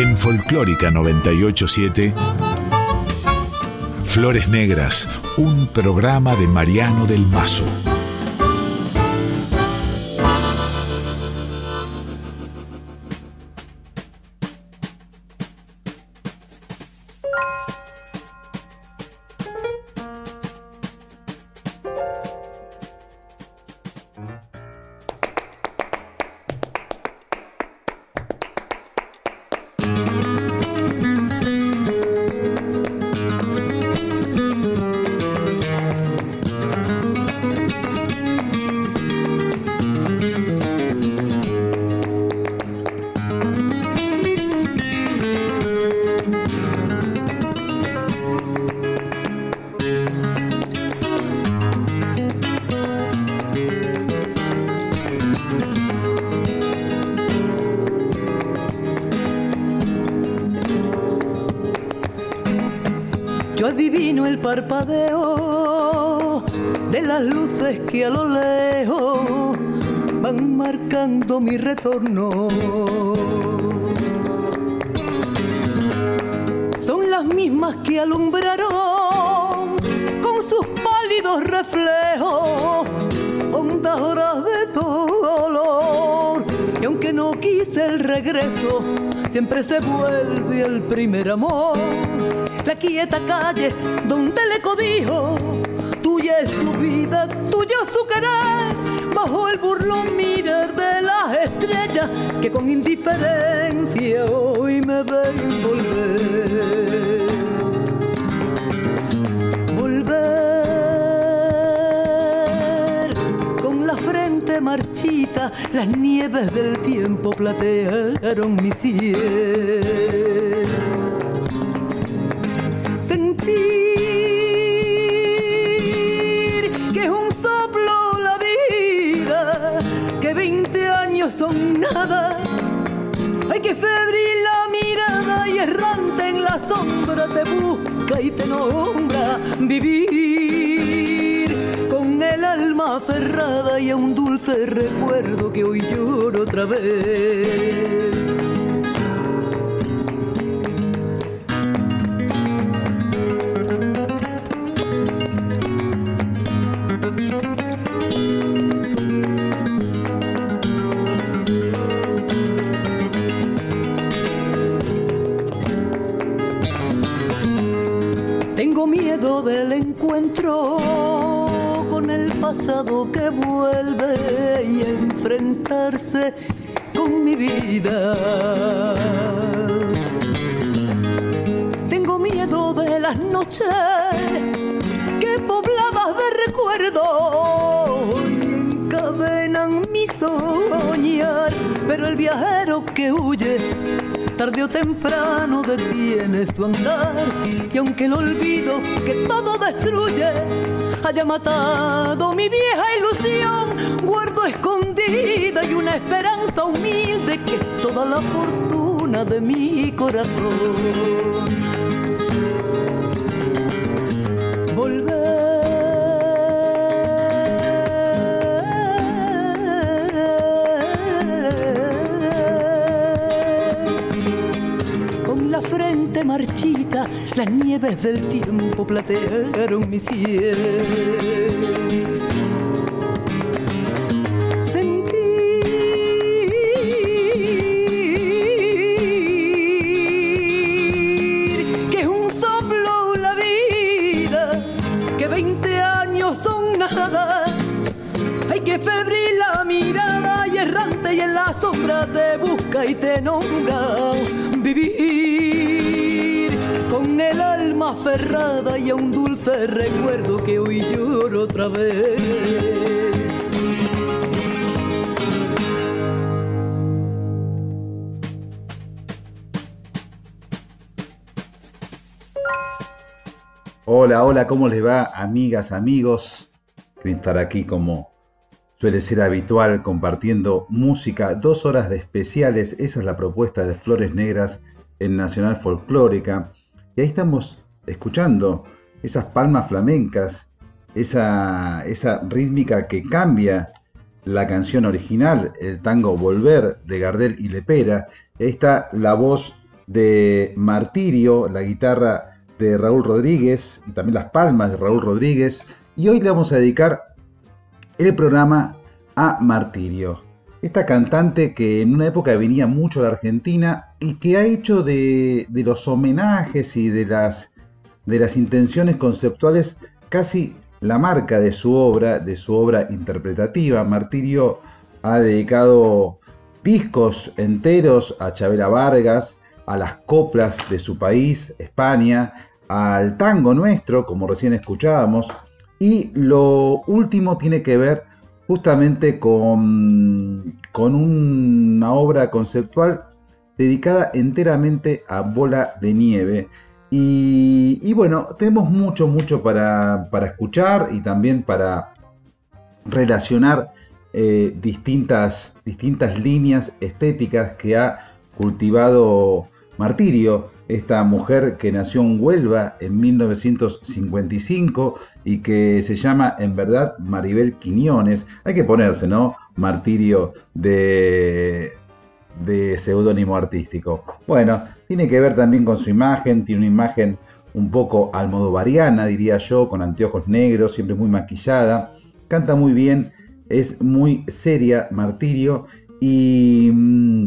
En Folclórica 987, Flores Negras, un programa de Mariano del Mazo. Son las mismas que alumbraron con sus pálidos reflejos hondas horas de dolor. Y aunque no quise el regreso, siempre se vuelve el primer amor la quieta calle donde le codijo. Tuya es su vida, tuyo su querer, que con indiferencia hoy me ven volver. Volver con la frente marchita, las nieves del tiempo platearon mi cielo vivir con el alma aferrada y a un dulce recuerdo que hoy lloro otra vez. Tengo miedo de las noches que pobladas de recuerdo y encadenan mi soñar, pero el viajero que huye tarde o temprano detiene su andar. Y aunque el olvido que todo destruye haya matado mi vieja ilusión, guardo escondida y una esperanza humilde que toda la fortuna de mi corazón. marchita, las nieves del tiempo platearon mi cielo. Te busca y te nombra el alma aferrada y a un dulce recuerdo que hoy lloro otra vez. Hola, hola, ¿cómo les va, amigas, amigos? Estar aquí como suele ser habitual compartiendo música, dos horas de especiales, esa es la propuesta de Flores Negras en Nacional Folclórica. Y ahí estamos escuchando esas palmas flamencas, esa, esa rítmica que cambia la canción original, el tango Volver de Gardel y Lepera. Ahí está la voz de Martirio, la guitarra de Raúl Rodríguez y también las palmas de Raúl Rodríguez. Y hoy le vamos a dedicar el programa a Martirio. Esta cantante que en una época venía mucho a la Argentina y que ha hecho de, los homenajes y de las, de las intenciones conceptuales casi la marca de su obra, de su obra interpretativa. Martirio ha dedicado discos enteros a Chabela Vargas, a las coplas de su país, España, al tango nuestro, como recién escuchábamos, y lo último tiene que ver justamente con, con una obra conceptual dedicada enteramente a Bola de Nieve. Y, bueno, tenemos mucho, mucho para, para, escuchar y también para relacionar eh, distintas, distintas líneas estéticas que ha cultivado Martirio, esta mujer que nació en Huelva en 1955 y que se llama en verdad Maribel Quiñones. Hay que ponerse, ¿no? Martirio de, de seudónimo artístico. Bueno, tiene que ver también con su imagen, tiene una imagen un poco al modo variana, diría yo, con anteojos negros, siempre muy maquillada. Canta muy bien es muy seria, Martirio, y mm,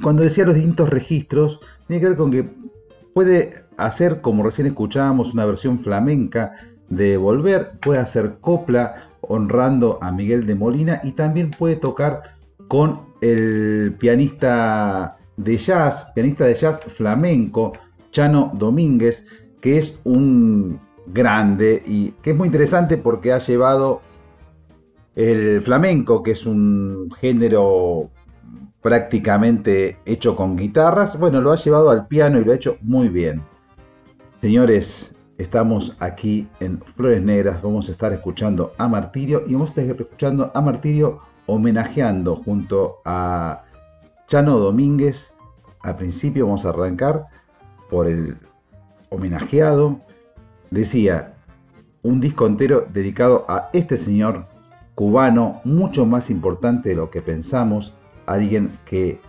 cuando decía los distintos registros, tiene que ver con que puede hacer, como recién escuchábamos, una versión flamenca de Volver, puede hacer copla honrando a Miguel de Molina y también puede tocar con el pianista de jazz, pianista de jazz flamenco, Chano Domínguez, que es un grande y que es muy interesante porque ha llevado el flamenco, que es un género prácticamente hecho con guitarras, bueno, lo ha llevado al piano y lo ha hecho muy bien. Señores, estamos aquí en Flores Negras, vamos a estar escuchando a Martirio y vamos a estar escuchando a Martirio homenajeando junto a Chano Domínguez. Al principio vamos a arrancar por el homenajeado. Decía, un disco entero dedicado a este señor cubano mucho más importante de lo que pensamos, alguien que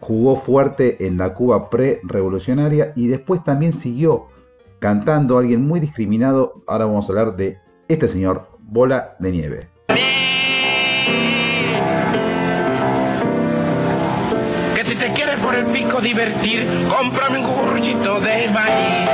jugó fuerte en la Cuba pre-revolucionaria y después también siguió cantando, alguien muy discriminado. Ahora vamos a hablar de este señor, Bola de Nieve. Que si te quieres por el pico divertir, cómprame un curruchito de maíz.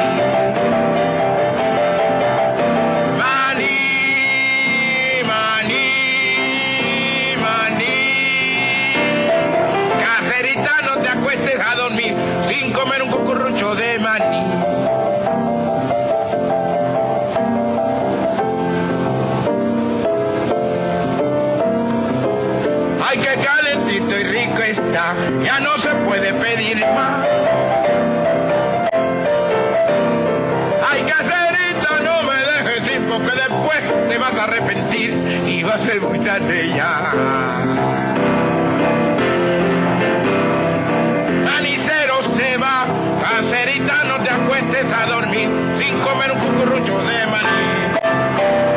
Ya no se puede pedir más. Ay, caserito, no me dejes ir porque después te vas a arrepentir y va a ser muy tarde ya. no te acuestes a dormir sin comer un cucurrucho de maní.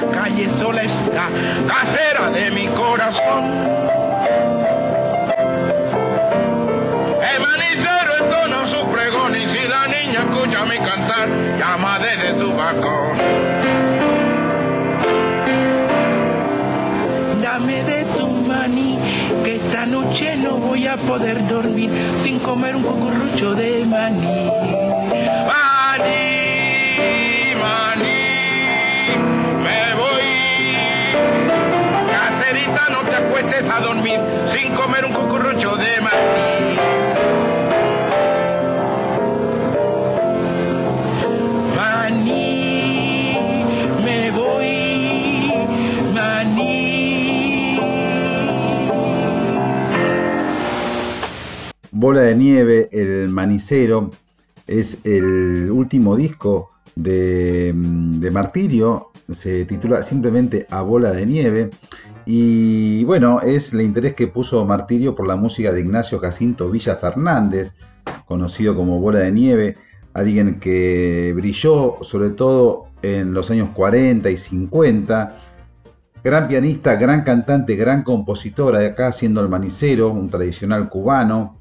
La calle sola está, casera de mi corazón. El manicero entona su pregón y si la niña escucha mi cantar, llama desde su balcón. de tu maní, que esta noche no voy a poder dormir sin comer un cucurrucho de. Maní, acuestes a dormir sin comer un cucurrucho de maní. Bola de Nieve, El Manicero, es el último disco de, de Martirio, se titula simplemente A Bola de Nieve. Y bueno, es el interés que puso Martirio por la música de Ignacio Jacinto Villa Fernández, conocido como Bola de Nieve. alguien que brilló sobre todo en los años 40 y 50, gran pianista, gran cantante, gran compositora acá siendo el manicero, un tradicional cubano,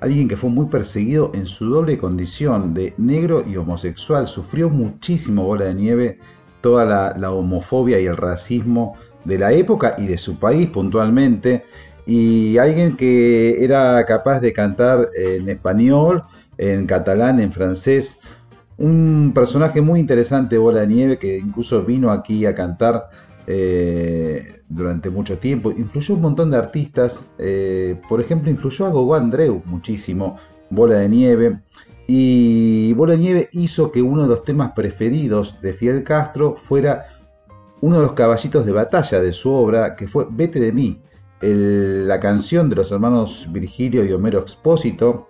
alguien que fue muy perseguido en su doble condición de negro y homosexual, sufrió muchísimo bola de nieve toda la, homofobia y el racismo de la época y de su país puntualmente, y alguien que era capaz de cantar en español, en catalán, en francés, un personaje muy interesante, Bola de Nieve, que incluso vino aquí a cantar eh, durante mucho tiempo. Influyó un montón de artistas. Eh, por ejemplo, influyó a Gogo Andreu muchísimo, Bola de Nieve. Y Bola de Nieve hizo que uno de los temas preferidos de Fidel Castro fuera uno de los caballitos de batalla de su obra, que fue Vete de mí, la canción de los hermanos Virgilio y Homero Expósito,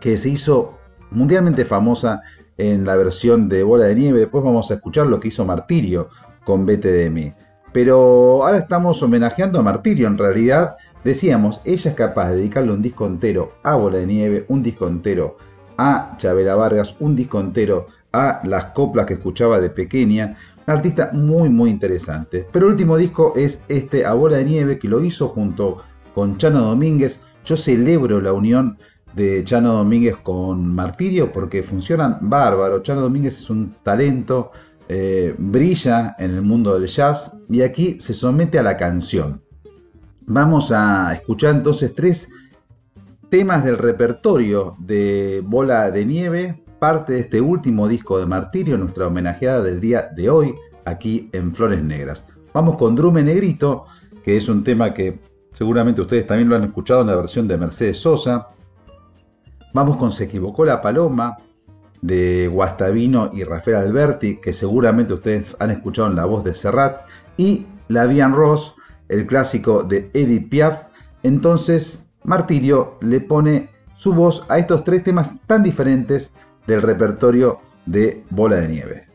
que se hizo mundialmente famosa en la versión de Bola de Nieve. Después vamos a escuchar lo que hizo Martirio con BTDM. Pero ahora estamos homenajeando a Martirio. En realidad, decíamos, ella es capaz de dedicarle un disco entero a Bola de Nieve, un disco entero a Chabela Vargas, un disco entero a las coplas que escuchaba de pequeña. Artista muy, muy interesante. Pero el último disco es este A Bola de Nieve, que lo hizo junto con Chano Domínguez. Yo celebro la unión de Chano Domínguez con Martirio porque funcionan bárbaro. Chano Domínguez es un talento, eh, brilla en el mundo del jazz y aquí se somete a la canción. Vamos a escuchar entonces tres temas del repertorio de Bola de Nieve, parte de este último disco de Martirio, nuestra homenajeada del día de hoy, aquí en Flores Negras. Vamos con Drume Negrito, que es un tema que seguramente ustedes también lo han escuchado en la versión de Mercedes Sosa. Vamos con Se equivocó la paloma, de Guastavino y Rafael Alberti, que seguramente ustedes han escuchado en la voz de Serrat, y La Vian Ross, el clásico de Edith Piaf. Entonces, Martirio le pone su voz a estos tres temas tan diferentes del repertorio de Bola de Nieve.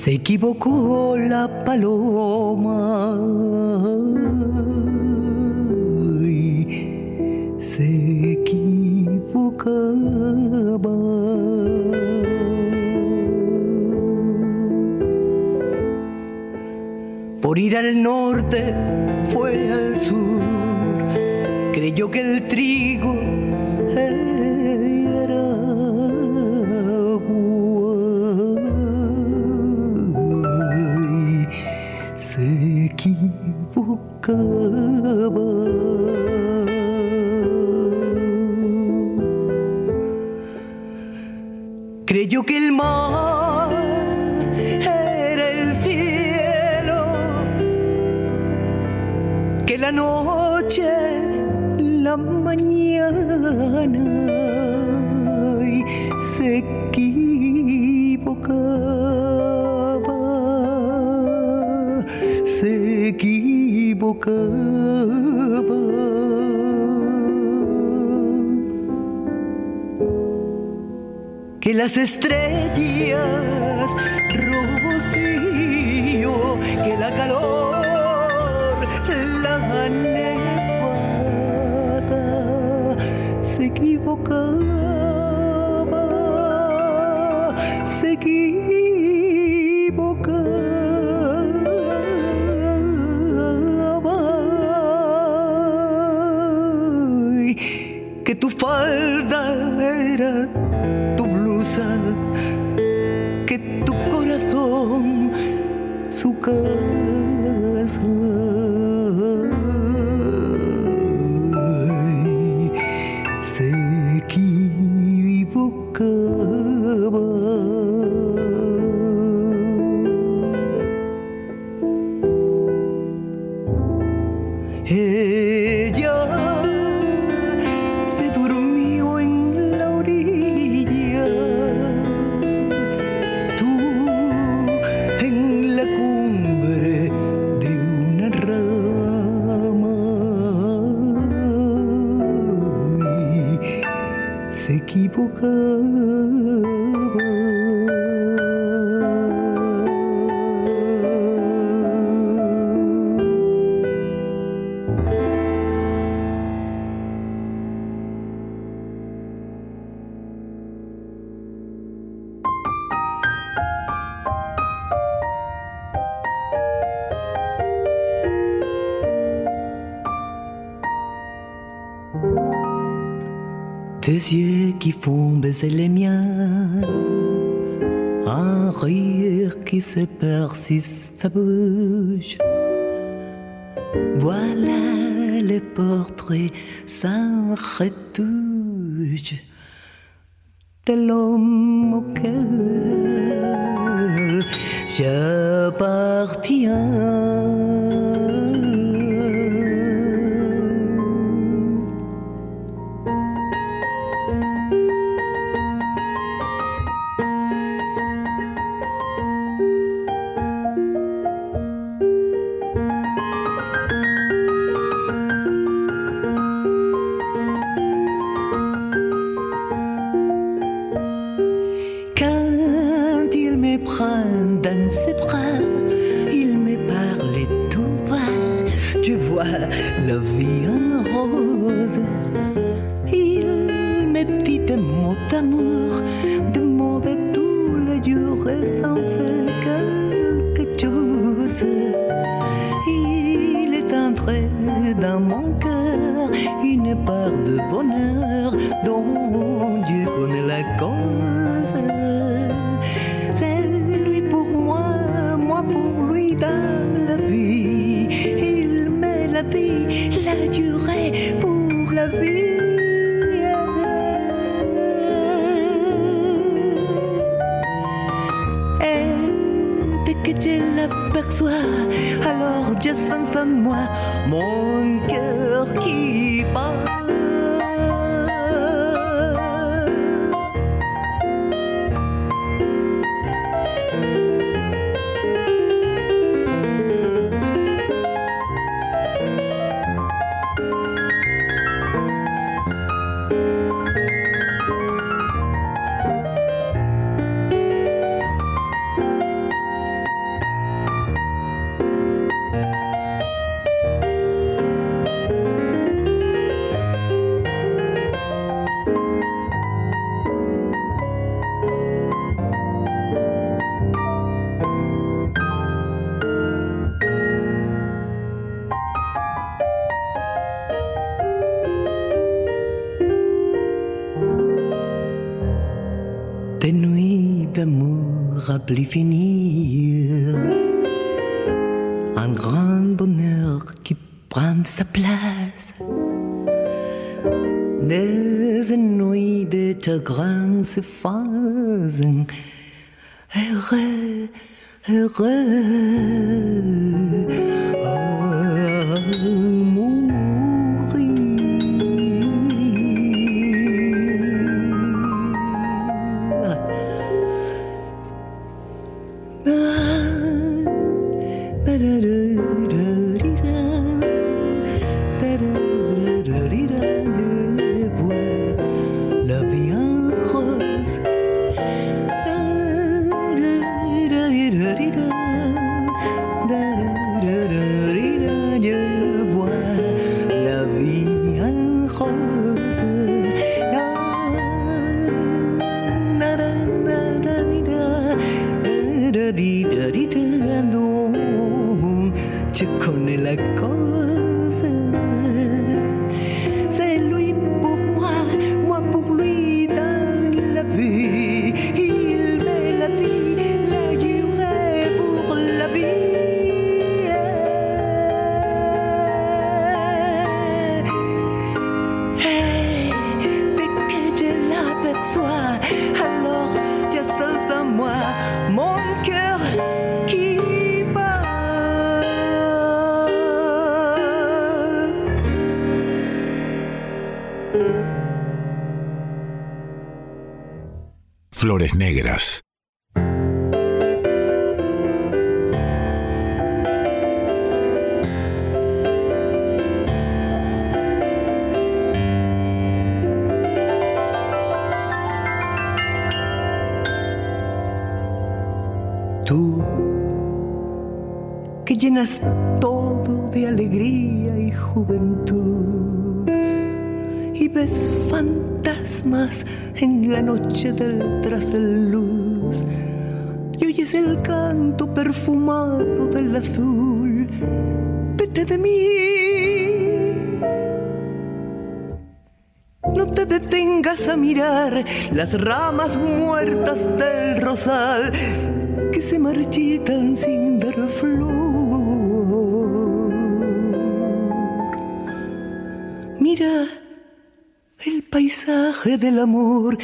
Se equivocó la paloma 그 급은 et les miens. Un rire qui se perd si. Voilà les portraits sans retouche de l'homme un bonheur qui prend sa place. Des nuits de chagrin se font heureux, heureux. las ramas muertas del rosal que se marchitan sin dar flor. Mira el paisaje del amor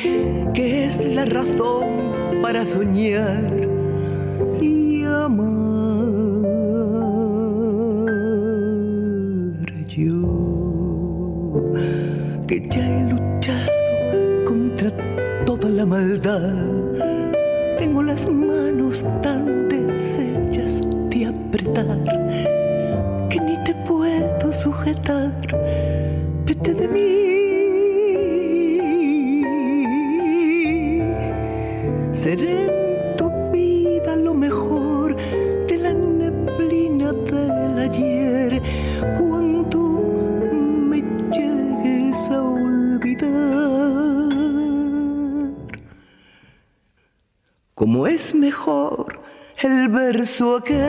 que es la razón para soñar verso aquel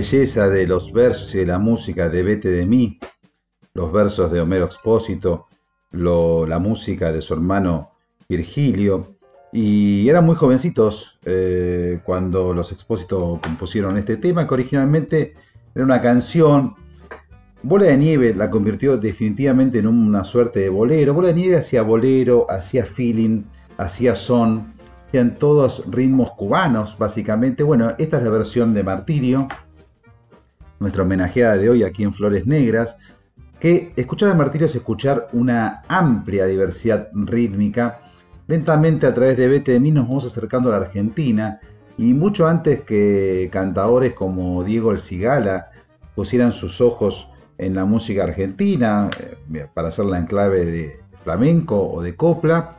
belleza de los versos y de la música de Vete de mí, los versos de Homero Expósito, la música de su hermano Virgilio, y eran muy jovencitos eh, cuando los Expósito compusieron este tema, que originalmente era una canción. Bola de Nieve la convirtió definitivamente en una suerte de bolero. Bola de Nieve hacía bolero, hacía feeling, hacía son, hacían todos ritmos cubanos, básicamente. Bueno, esta es la versión de Martirio nuestra homenajeada de hoy aquí en Flores Negras, que escuchar a Martirio es escuchar una amplia diversidad rítmica. Lentamente a través de mí nos vamos acercando a la Argentina y mucho antes que cantadores como Diego El Cigala pusieran sus ojos en la música argentina eh, para hacerla en clave de flamenco o de copla,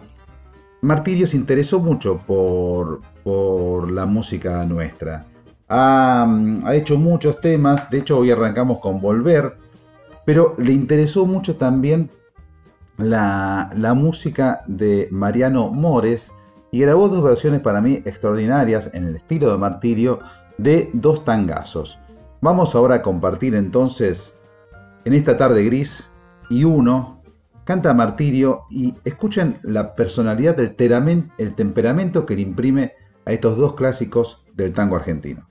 Martirio se interesó mucho por, por la música nuestra. Ha, hecho muchos temas, de hecho hoy arrancamos con Volver, pero le interesó mucho también la, música de Mariano Mores y grabó dos versiones para mí extraordinarias en el estilo de Martirio de dos tangazos. Vamos ahora a compartir entonces en esta tarde gris y uno canta Martirio y escuchen la personalidad, el temperamento que le imprime a estos dos clásicos del tango argentino.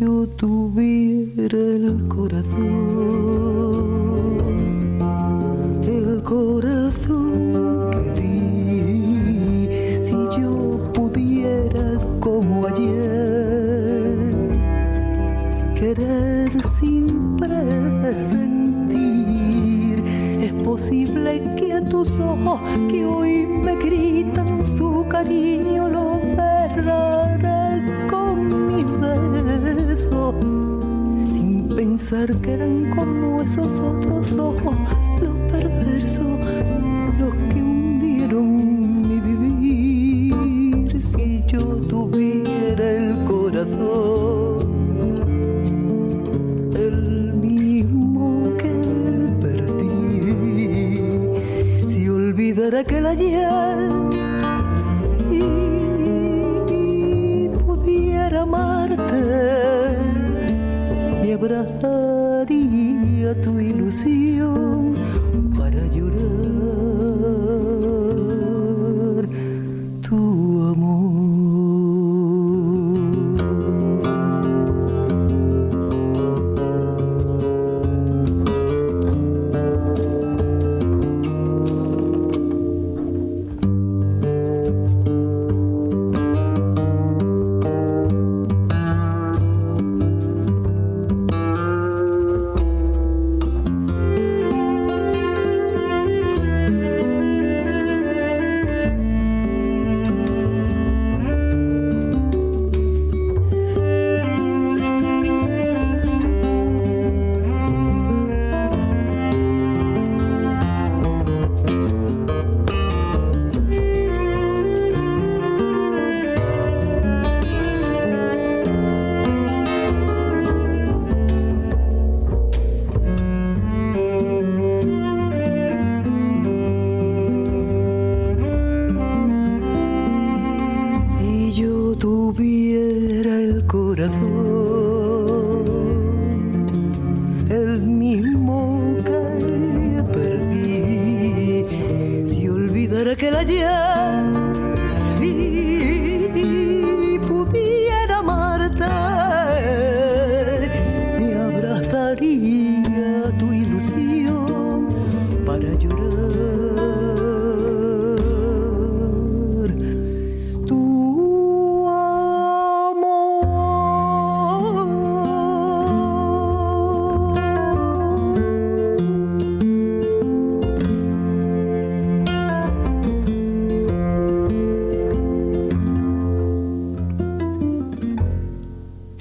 yo tuviera el corazón, el corazón que di, si yo pudiera como ayer, querer sin presentir, es posible que a tus ojos que hoy me gritan su cariño lo eran como esos otros ojos perversos los que hundieron mi vivir. Si yo tuviera el corazón, el mismo que perdí, si olvidara que la ayer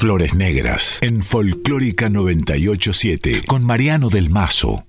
Flores Negras en Folclórica 987 con Mariano del Mazo.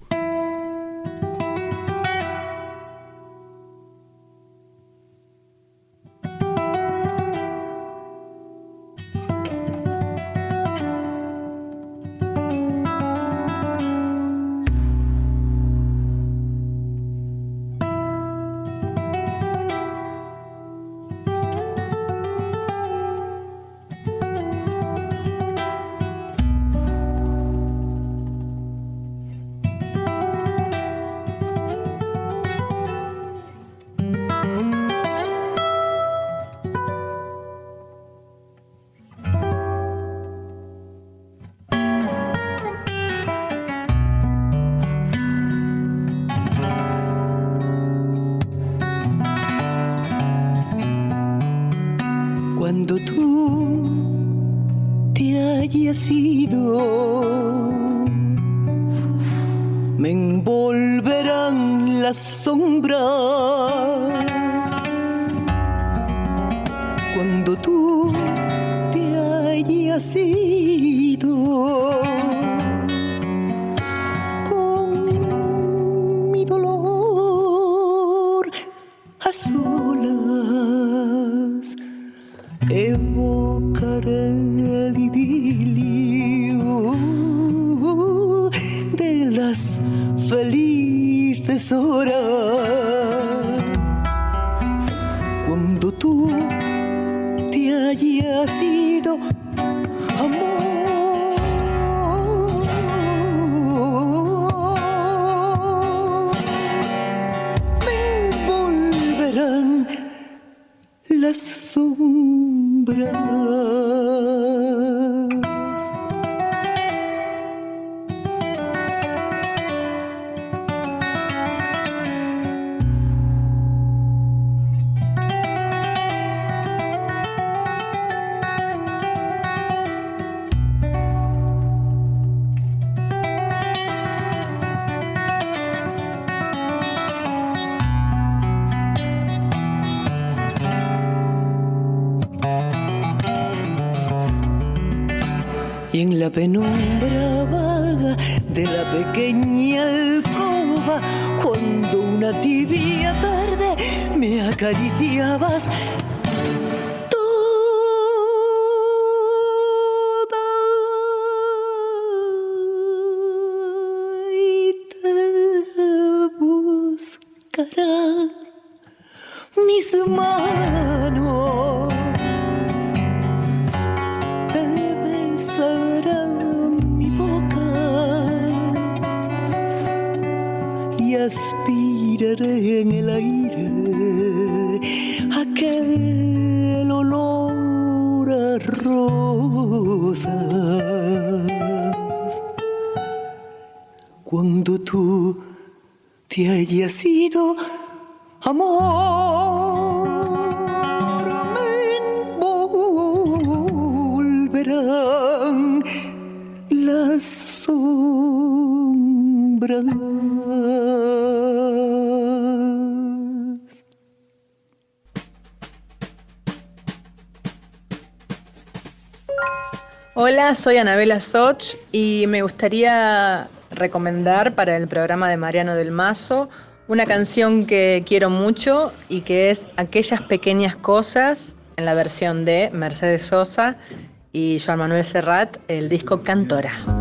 Hola, soy Anabela Soch y me gustaría recomendar para el programa de Mariano del Mazo una canción que quiero mucho y que es Aquellas pequeñas cosas en la versión de Mercedes Sosa y Joan Manuel Serrat, el disco Cantora.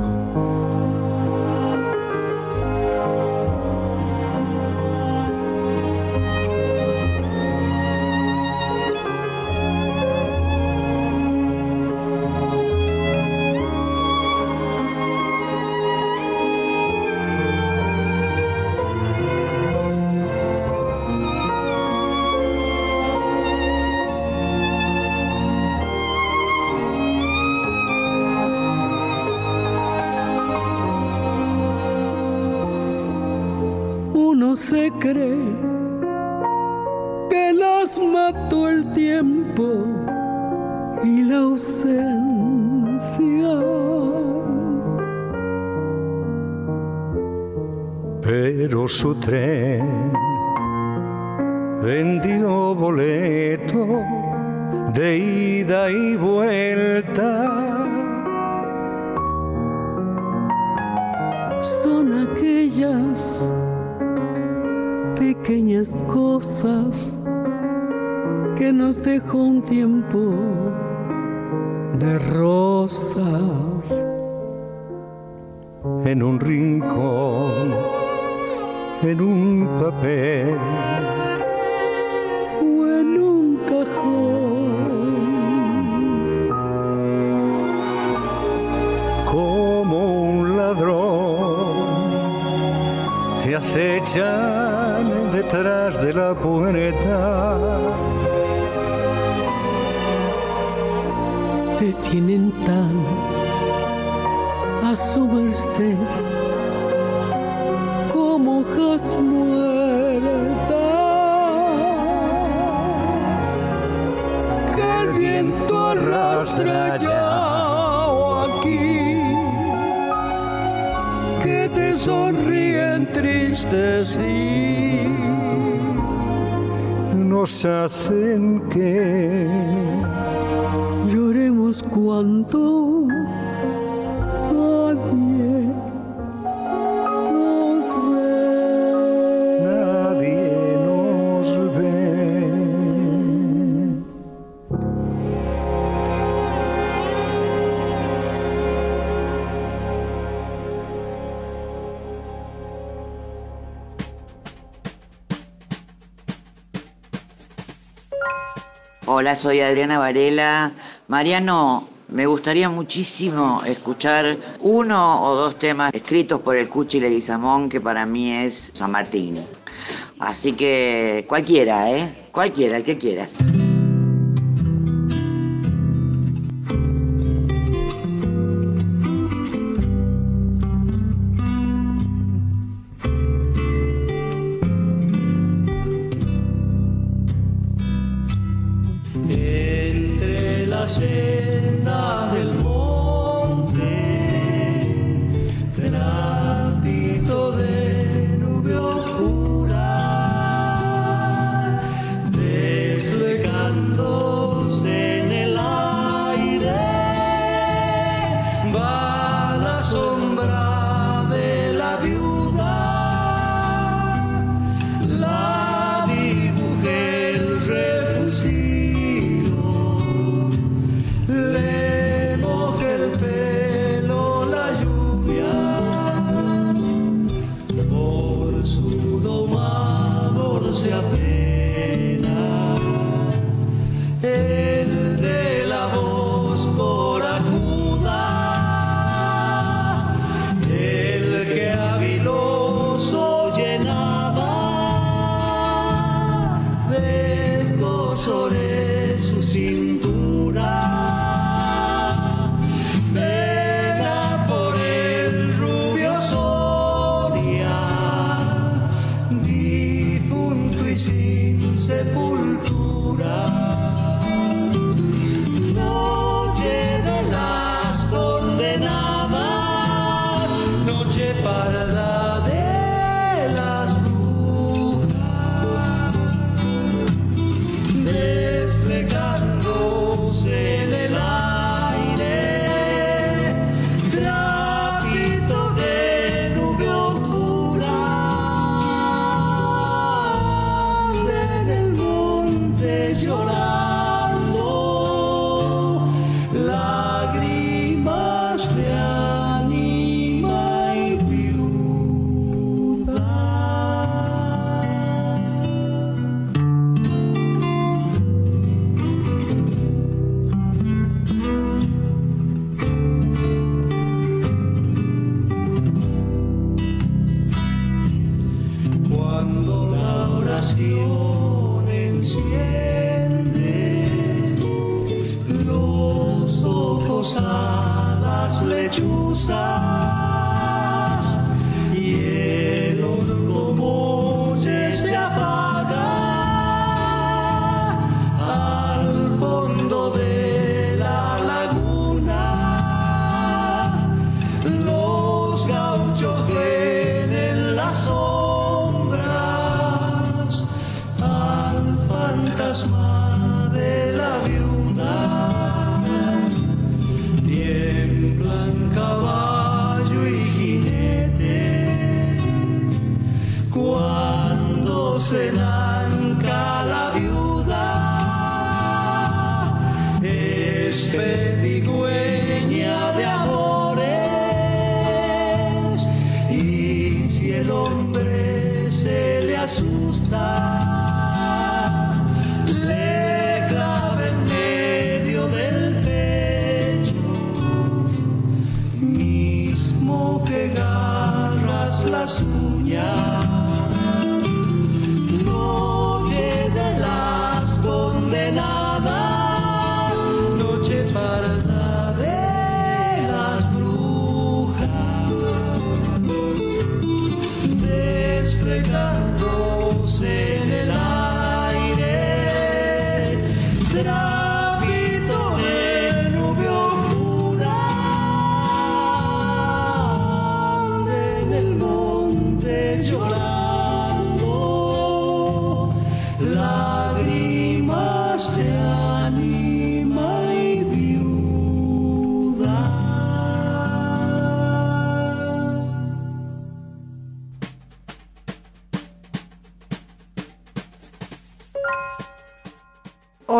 Soy Adriana Varela. Mariano, me gustaría muchísimo escuchar uno o dos temas escritos por el Cuchi Leguizamón, que para mí es San Martín. Así que cualquiera, ¿eh? Cualquiera, el que quieras.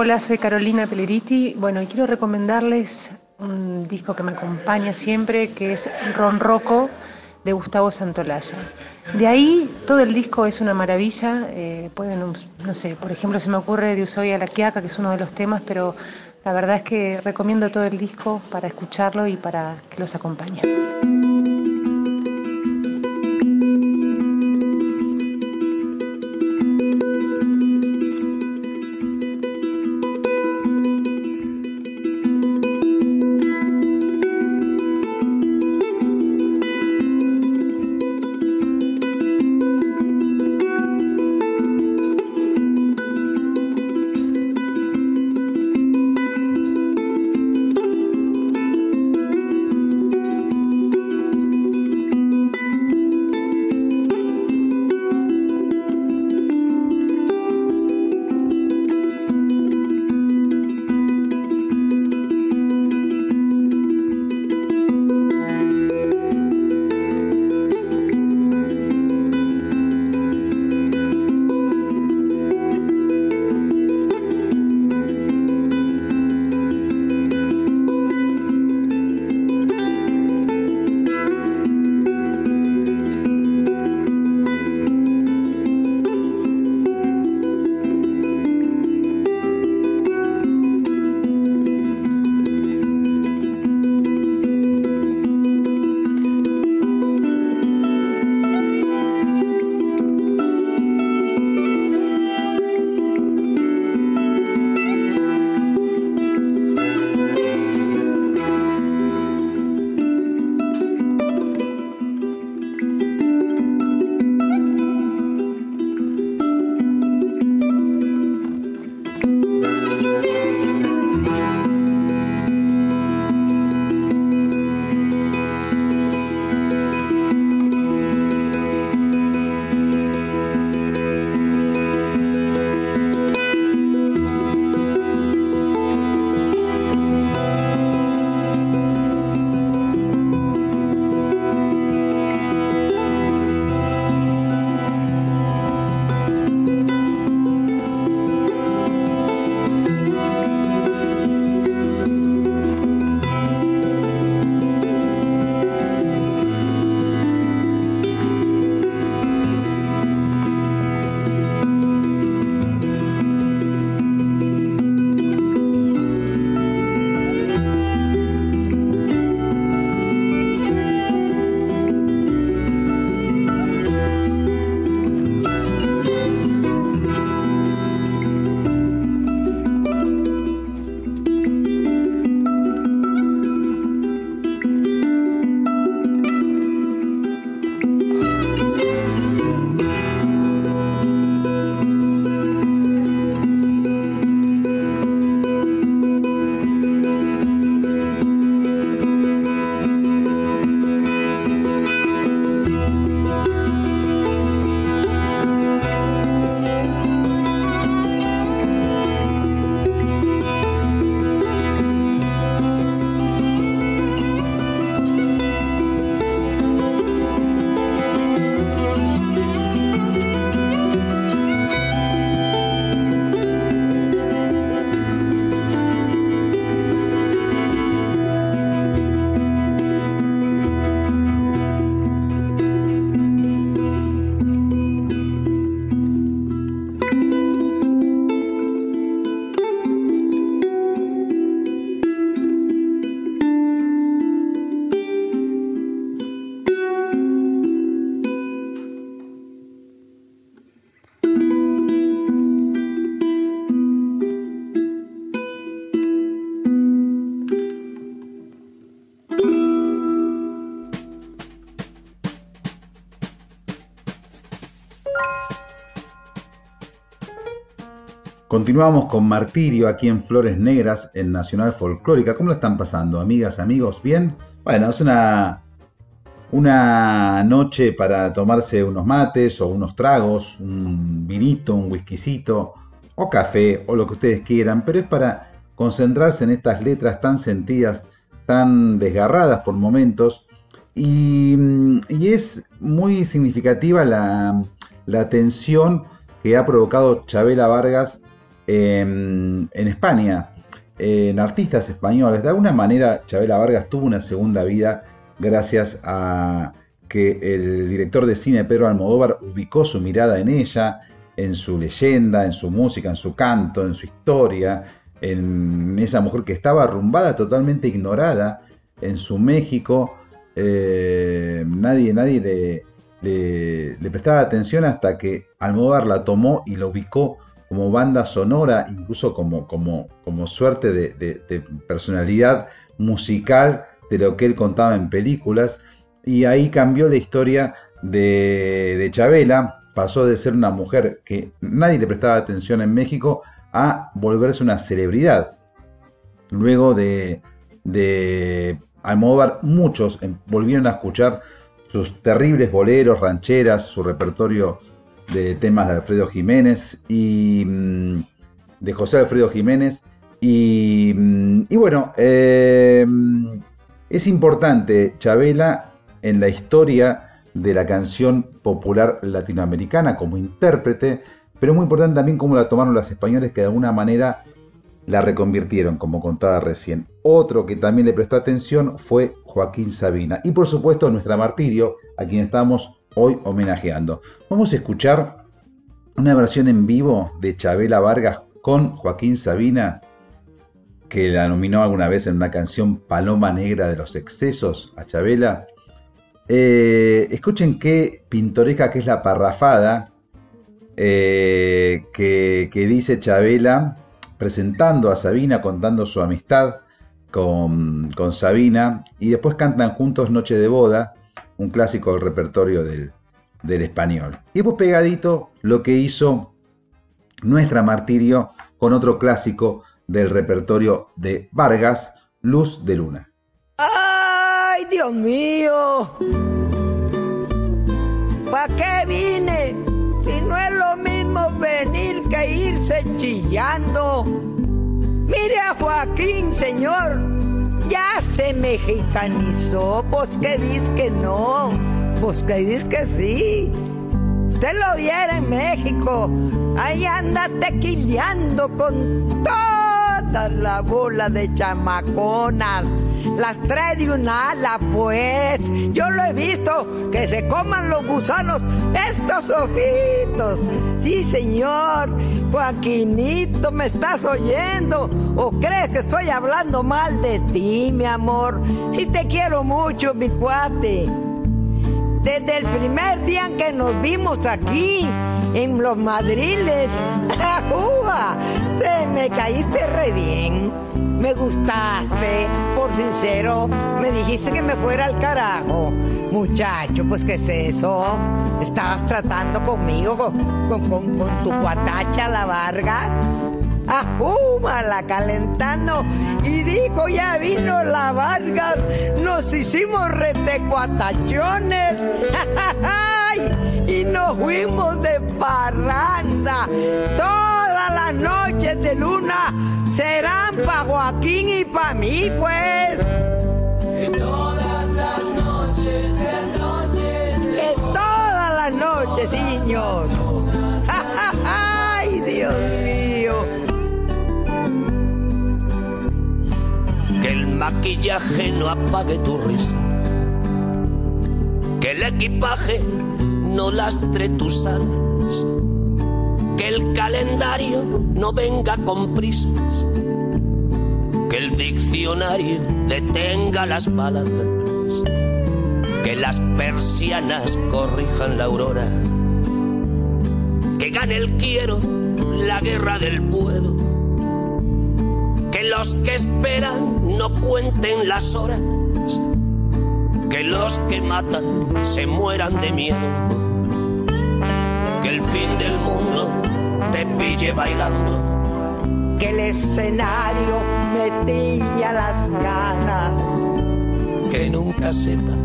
Hola, soy Carolina Peleriti. Bueno, y quiero recomendarles un disco que me acompaña siempre, que es Ron Rocco de Gustavo Santolaya. De ahí todo el disco es una maravilla. eh, pueden, no sé, por ejemplo, se me ocurre de Ushuaia a la Quiaca, que es uno de los temas, pero la verdad es que recomiendo todo el disco para escucharlo y para que los acompañe. Continuamos con Martirio aquí en Flores Negras en Nacional Folclórica. ¿Cómo lo están pasando, amigas, amigos? ¿Bien? Bueno, es una, una noche para tomarse unos mates o unos tragos, un vinito, un whiskycito o café o lo que ustedes quieran, pero es para concentrarse en estas letras tan sentidas, tan desgarradas por momentos. Y, es muy significativa la, la tensión que ha provocado Chabela Vargas en España, en artistas españoles. De alguna manera, Chabela Vargas tuvo una segunda vida gracias a que el director de cine Pedro Almodóvar ubicó su mirada en ella, en su leyenda, en su música, en su canto, en su historia, en esa mujer que estaba arrumbada, totalmente ignorada en su México. Eh, nadie, nadie le, le, prestaba atención hasta que Almodóvar la tomó y la ubicó como banda sonora, incluso como, como, como suerte de, personalidad musical de lo que él contaba en películas. Y ahí cambió la historia de, Chabela, pasó de ser una mujer que nadie le prestaba atención en México a volverse una celebridad. Luego de, de Almodóvar, muchos volvieron a escuchar sus terribles boleros, rancheras, su repertorio de temas de Alfredo Jiménez y mm, de José Alfredo Jiménez. Y, mm, bueno, eh, es importante Chabela en la historia de la canción popular latinoamericana como intérprete, pero muy importante también cómo la tomaron los españoles que de alguna manera la reconvirtieron, como contaba recién. Otro que también le prestó atención fue Joaquín Sabina. Y por supuesto nuestra martirio, a quien estamos hoy homenajeando. Vamos a escuchar una versión en vivo de Chabela Vargas con Joaquín Sabina, que la nominó alguna vez en una canción Paloma Negra de los Excesos a Chabela. Eh, escuchen qué pintoresca que es la parrafada eh, que, dice Chabela presentando a Sabina, contando su amistad con, con Sabina, y después cantan juntos Noche de Boda, un clásico del repertorio del, español. Y pues pegadito lo que hizo nuestra Martirio con otro clásico del repertorio de Vargas, Luz de Luna. ¡Ay, Dios mío! ¿Para qué vine? Si no es lo mismo venir que irse chillando. Mire a Joaquín, señor ya se mexicanizó, pues que dice que no, pues que dice que sí. Usted lo viera en México, ahí anda tequileando con toda la bola de chamaconas. Las trae de un ala, pues. Yo lo he visto, que se coman los gusanos estos ojitos. Sí, señor. Joaquinito, ¿me estás oyendo? ¿O crees que estoy hablando mal de ti, mi amor? Sí te quiero mucho, mi cuate. Desde el primer día que nos vimos aquí, en los madriles, te me caíste re bien. Me gustaste, por sincero, me dijiste que me fuera al carajo. Muchacho, pues ¿qué es eso? ¿Estabas tratando conmigo, con, tu cuatacha, la Vargas? la calentando y dijo ya vino la Vargas, nos hicimos retecuatachones y nos fuimos de parranda todas las noches de luna serán para Joaquín y para mí, pues. Que todas las noches sean noches. Que todas las noches, señor. Ay, Dios mío. Que el maquillaje no apague tu risa. Que el equipaje no lastre tus alas que el calendario no venga con prisas, que el diccionario detenga las palabras, que las persianas corrijan la aurora, que gane el quiero la guerra del puedo, que los que esperan no cuenten las horas, que los que matan se mueran de miedo, que el fin del mundo te pille bailando, que el escenario me tiña las ganas. Que nunca sepas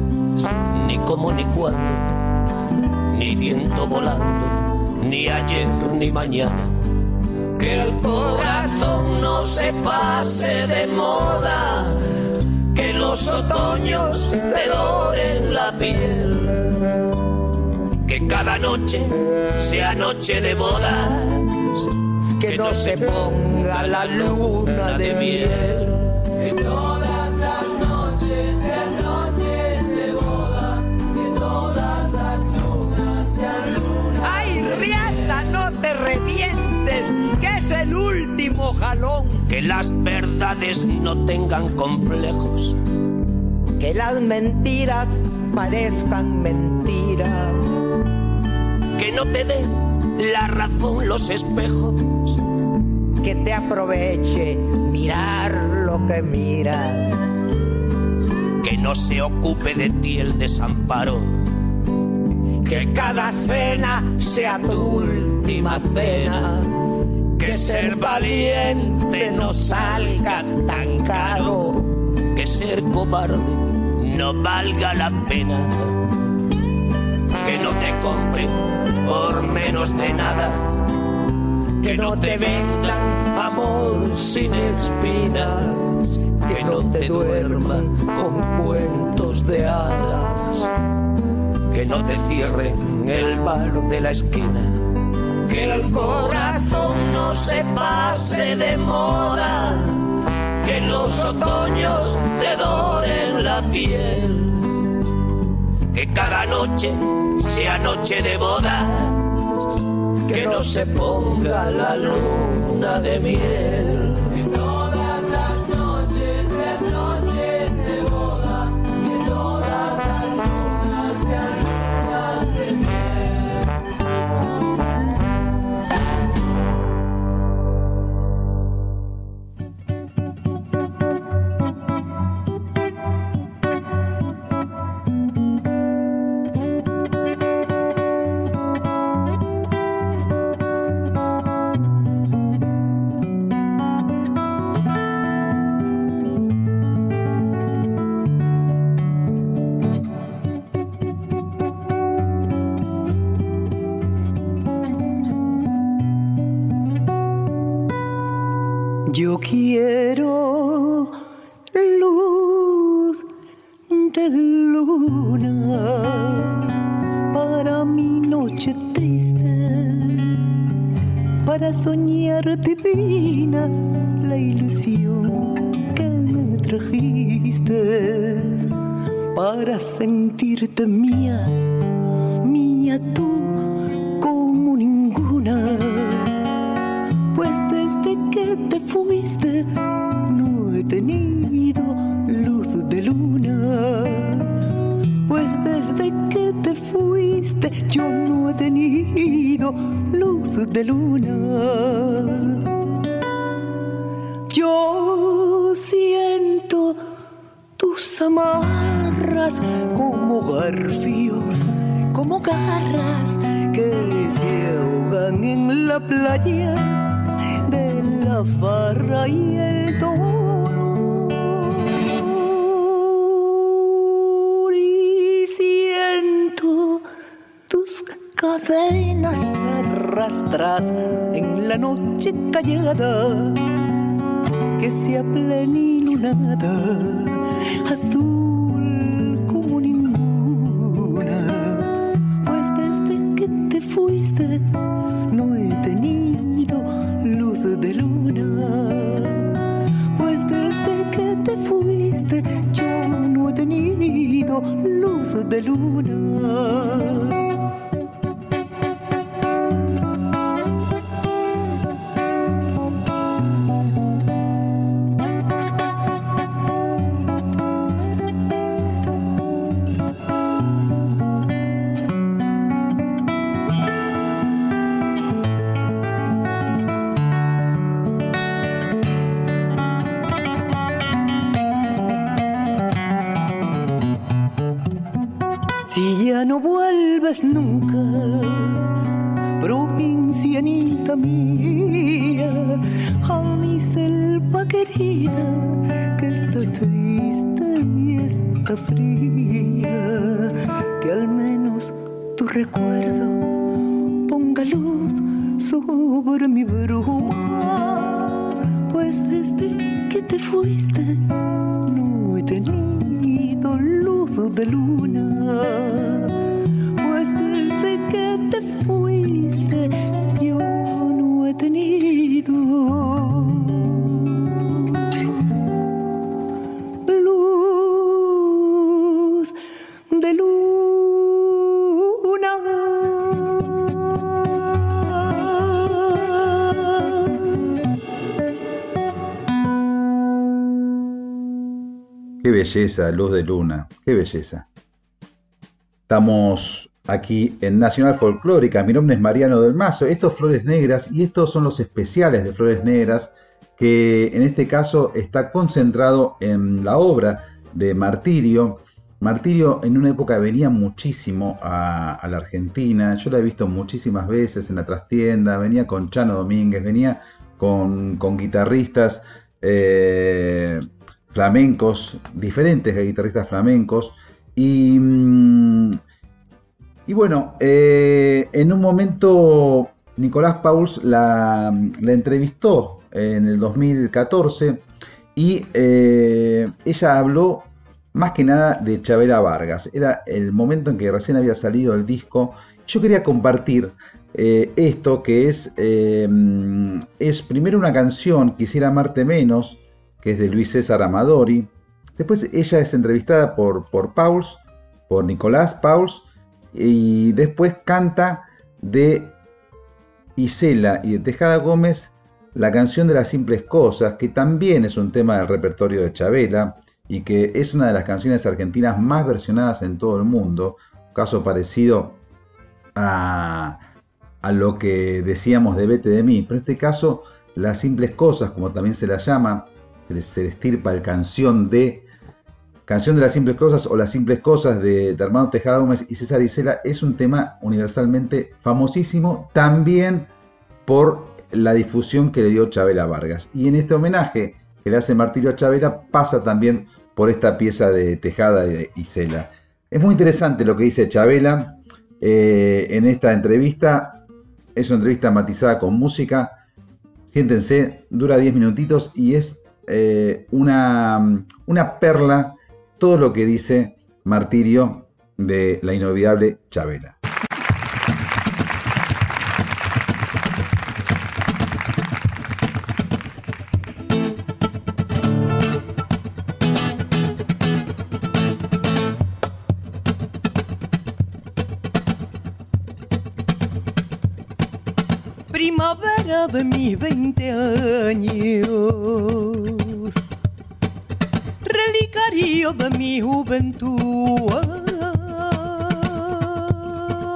ni cómo ni cuándo, ni viento volando, ni ayer ni mañana. Que el corazón no se pase de moda, que los otoños te doren la piel. Que cada noche sea noche de bodas, que no se ponga la luna de miel. Que todas las noches sean noches de boda, que todas las lunas sean lunas. ¡Ay, Riata, no te revientes! Que es el último jalón. Que las verdades no tengan complejos. Que las mentiras parezcan mentiras. Que no te den la razón los espejos. Que te aproveche mirar lo que miras. Que no se ocupe de ti el desamparo. Que cada cena sea tu última cena. Que ser valiente no salga tan caro. Que ser cobarde no valga la pena. Que no te compre por menos de nada. Que no te vendan amor sin espinas. Que no te duerman con cuentos de hadas. Que no te cierren el bar de la esquina. Que el corazón no se pase de moda. Que los otoños te doren la piel. Que cada noche sea noche de bodas. Que no se ponga la luna de miel. Belleza, luz de luna, qué belleza. Estamos aquí en Nacional Folclórica. Mi nombre es Mariano del Mazo. Estos Flores Negras y estos son los especiales de Flores Negras que en este caso está concentrado en la obra de Martirio. Martirio en una época venía muchísimo a, la Argentina. Yo la he visto muchísimas veces en la trastienda. Venía con Chano Domínguez, venía con, con guitarristas. eh, flamencos, diferentes guitarristas flamencos. Y, mm, y bueno, eh, en un momento Nicolás Pauls la, entrevistó en el 2014 y eh, ella habló más que nada de Chabela Vargas. Era el momento en que recién había salido el disco. Yo quería compartir eh, esto que es, eh, es primero una canción, Quisiera amarte menos, que es de Luis César Amadori. Después ella es entrevistada por, por Pauls, por Nicolás Pauls, y después canta de Isela y de Tejada Gómez la canción de las simples cosas, que también es un tema del repertorio de Chabela y que es una de las canciones argentinas más versionadas en todo el mundo, caso parecido a, a lo que decíamos de Vete de mí, pero en este caso las simples cosas, como también se la llama, se le- se le estirpa el canción de Canción de las simples cosas o las simples cosas de, de Armando Tejada Gómez y César Isela es un tema universalmente famosísimo, también por la difusión que le dio Chabela Vargas. Y en este homenaje que le hace Martirio a Chabela pasa también por esta pieza de Tejada y de Isela. Es muy interesante lo que dice Chabela eh, en esta entrevista. Es una entrevista matizada con música. Siéntense, dura 10 minutitos y es eh, una, una perla todo lo que dice Martirio de la inolvidable Chabela. Primavera de mis 20 años, relicario de mi juventud.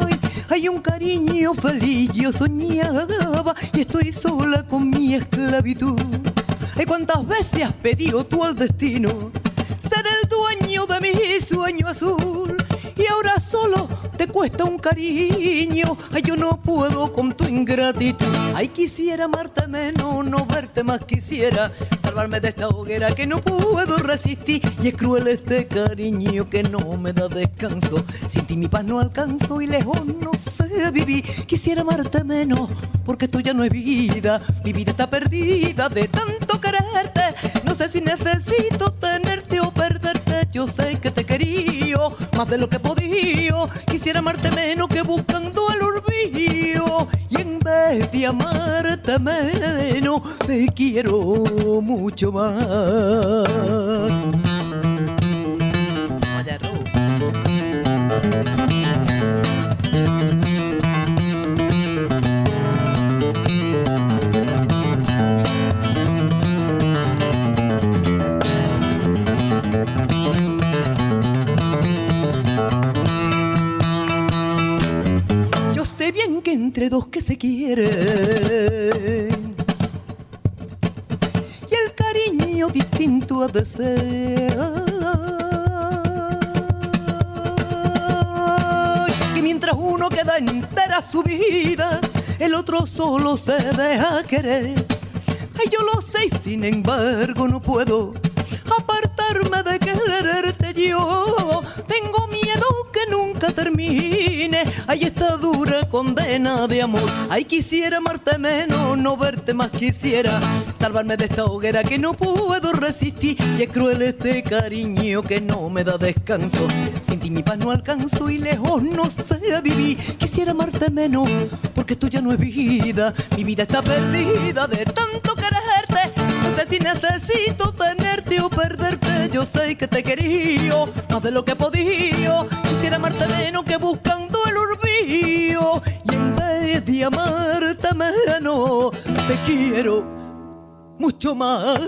Ay, Hay un cariño feliz, yo soñaba y estoy sola con mi esclavitud. Ay, cuántas veces has pedido tú al destino ser el dueño de mi sueño azul y ahora solo te cuesta un cariño. Ay, yo no puedo con tu ingratitud. Ay, quisiera amarte menos, no verte más quisiera. Salvarme de esta hoguera que no puedo resistir. Y es cruel este cariño que no me da descanso. Sin ti mi paz no alcanzo y lejos no sé vivir. Quisiera amarte menos, porque esto ya no es vida. Mi vida está perdida de tanto quererte. No sé si necesito tenerte o perderte. Yo sé que te más de lo que podido. Quisiera amarte menos que buscando el olvido. Y en vez de amarte menos, te quiero mucho más. Que entre dos que se quieren y el cariño distinto ha de ser. Que mientras uno queda entera su vida, el otro solo se deja querer. Ay, yo lo sé y sin embargo no puedo apartarme de quererte yo. Termine. Ay, esta dura condena de amor. Ay, quisiera amarte menos, no verte más quisiera. Salvarme de esta hoguera que no puedo resistir. Y es cruel este cariño que no me da descanso. Sin ti mi paz no alcanzo y lejos no sé vivir. Quisiera amarte menos, porque esto ya no es vida. Mi vida está perdida de tanto quererte. No sé si necesito tenerte perderte. Yo sé que te querido más de lo que podido. Quisiera amarte menos que buscando el olvido. Y en vez de amarte menos, te quiero mucho más.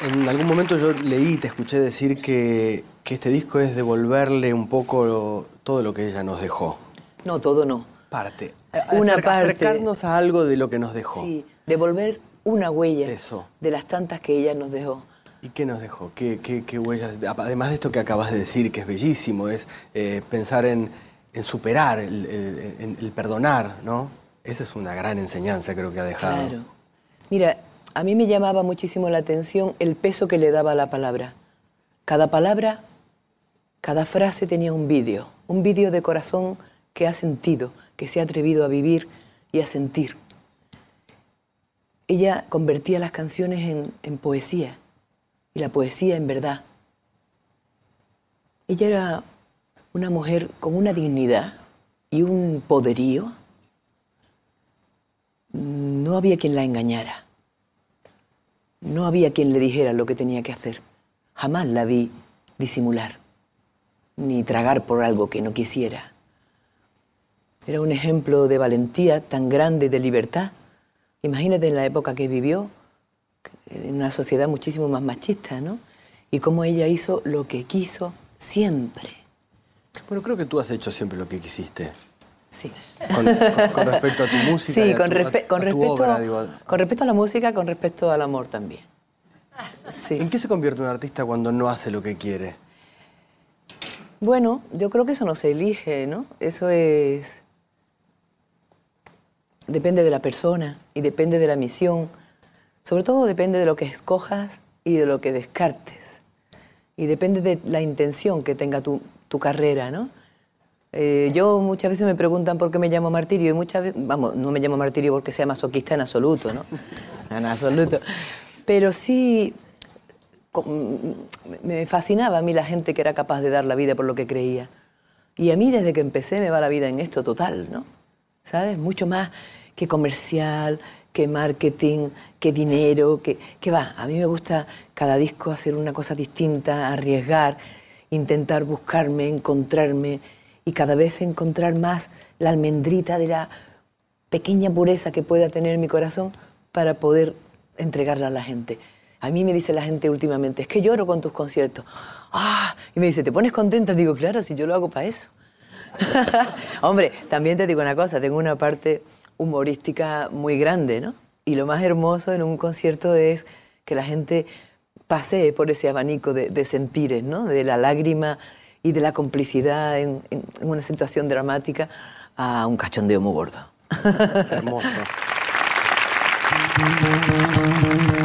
En algún momento yo leí, te escuché decir que, que este disco es devolverle un poco todo lo que ella nos dejó. No, todo no. Parte. Una Acerca- parte. Acercarnos a algo de lo que nos dejó. Sí, devolver una huella Eso. de las tantas que ella nos dejó. ¿Y qué nos dejó? ¿Qué, qué- qué huellas? Además de esto que acabas de decir, que es bellísimo, es eh, pensar en, en superar, el, el perdonar, ¿no? Esa es una gran enseñanza, creo que ha dejado. Claro. Mira, a mí me llamaba muchísimo la atención el peso que le daba a la palabra. Cada palabra, cada frase tenía un vídeo, un vídeo de corazón que ha sentido, que se ha atrevido a vivir y a sentir. Ella convertía las canciones en, en poesía y la poesía en verdad. Ella era una mujer con una dignidad y un poderío. No había quien la engañara. No había quien le dijera lo que tenía que hacer. Jamás la vi disimular, ni tragar por algo que no quisiera. Era un ejemplo de valentía tan grande, de libertad. Imagínate en la época que vivió, en una sociedad muchísimo más machista, ¿no? Y cómo ella hizo lo que quiso siempre. Bueno, creo que tú has hecho siempre lo que quisiste. Sí. Con, con- con respecto a tu música. Sí, a con, a- respe- a respecto, obra, digo. con respecto a la música, con respecto al amor también. ¿En qué se convierte un artista cuando no hace lo que quiere? Bueno, yo creo que eso no se elige, ¿no? Eso es... Depende de la persona y depende de la misión. Sobre todo depende de lo que escojas y de lo que descartes. Y depende de la intención que tenga tu, tu carrera, ¿no? Eh, yo muchas veces me preguntan por qué me llamo martirio y muchas veces, vamos, no me llamo martirio porque sea masoquista en absoluto, ¿no? En absoluto. Pero sí me fascinaba a mí la gente que era capaz de dar la vida por lo que creía. Y a mí desde que empecé me va la vida en esto total, ¿no? ¿Sabes? Mucho más que comercial, que marketing, que dinero, que, que va. A mí me gusta cada disco hacer una cosa distinta, arriesgar, intentar buscarme, encontrarme y cada vez encontrar más la almendrita de la pequeña pureza que pueda tener mi corazón para poder entregarla a la gente. A mí me dice la gente últimamente, es que lloro con tus conciertos. Ah, y me dice, ¿te pones contenta? Digo, claro, si yo lo hago para eso. Hombre, también te digo una cosa, tengo una parte humorística muy grande, ¿no? Y lo más hermoso en un concierto es que la gente pasee por ese abanico de, de sentires, ¿no? De la lágrima y de la complicidad en, en- en una situación dramática a un cachondeo muy gordo. Hermoso.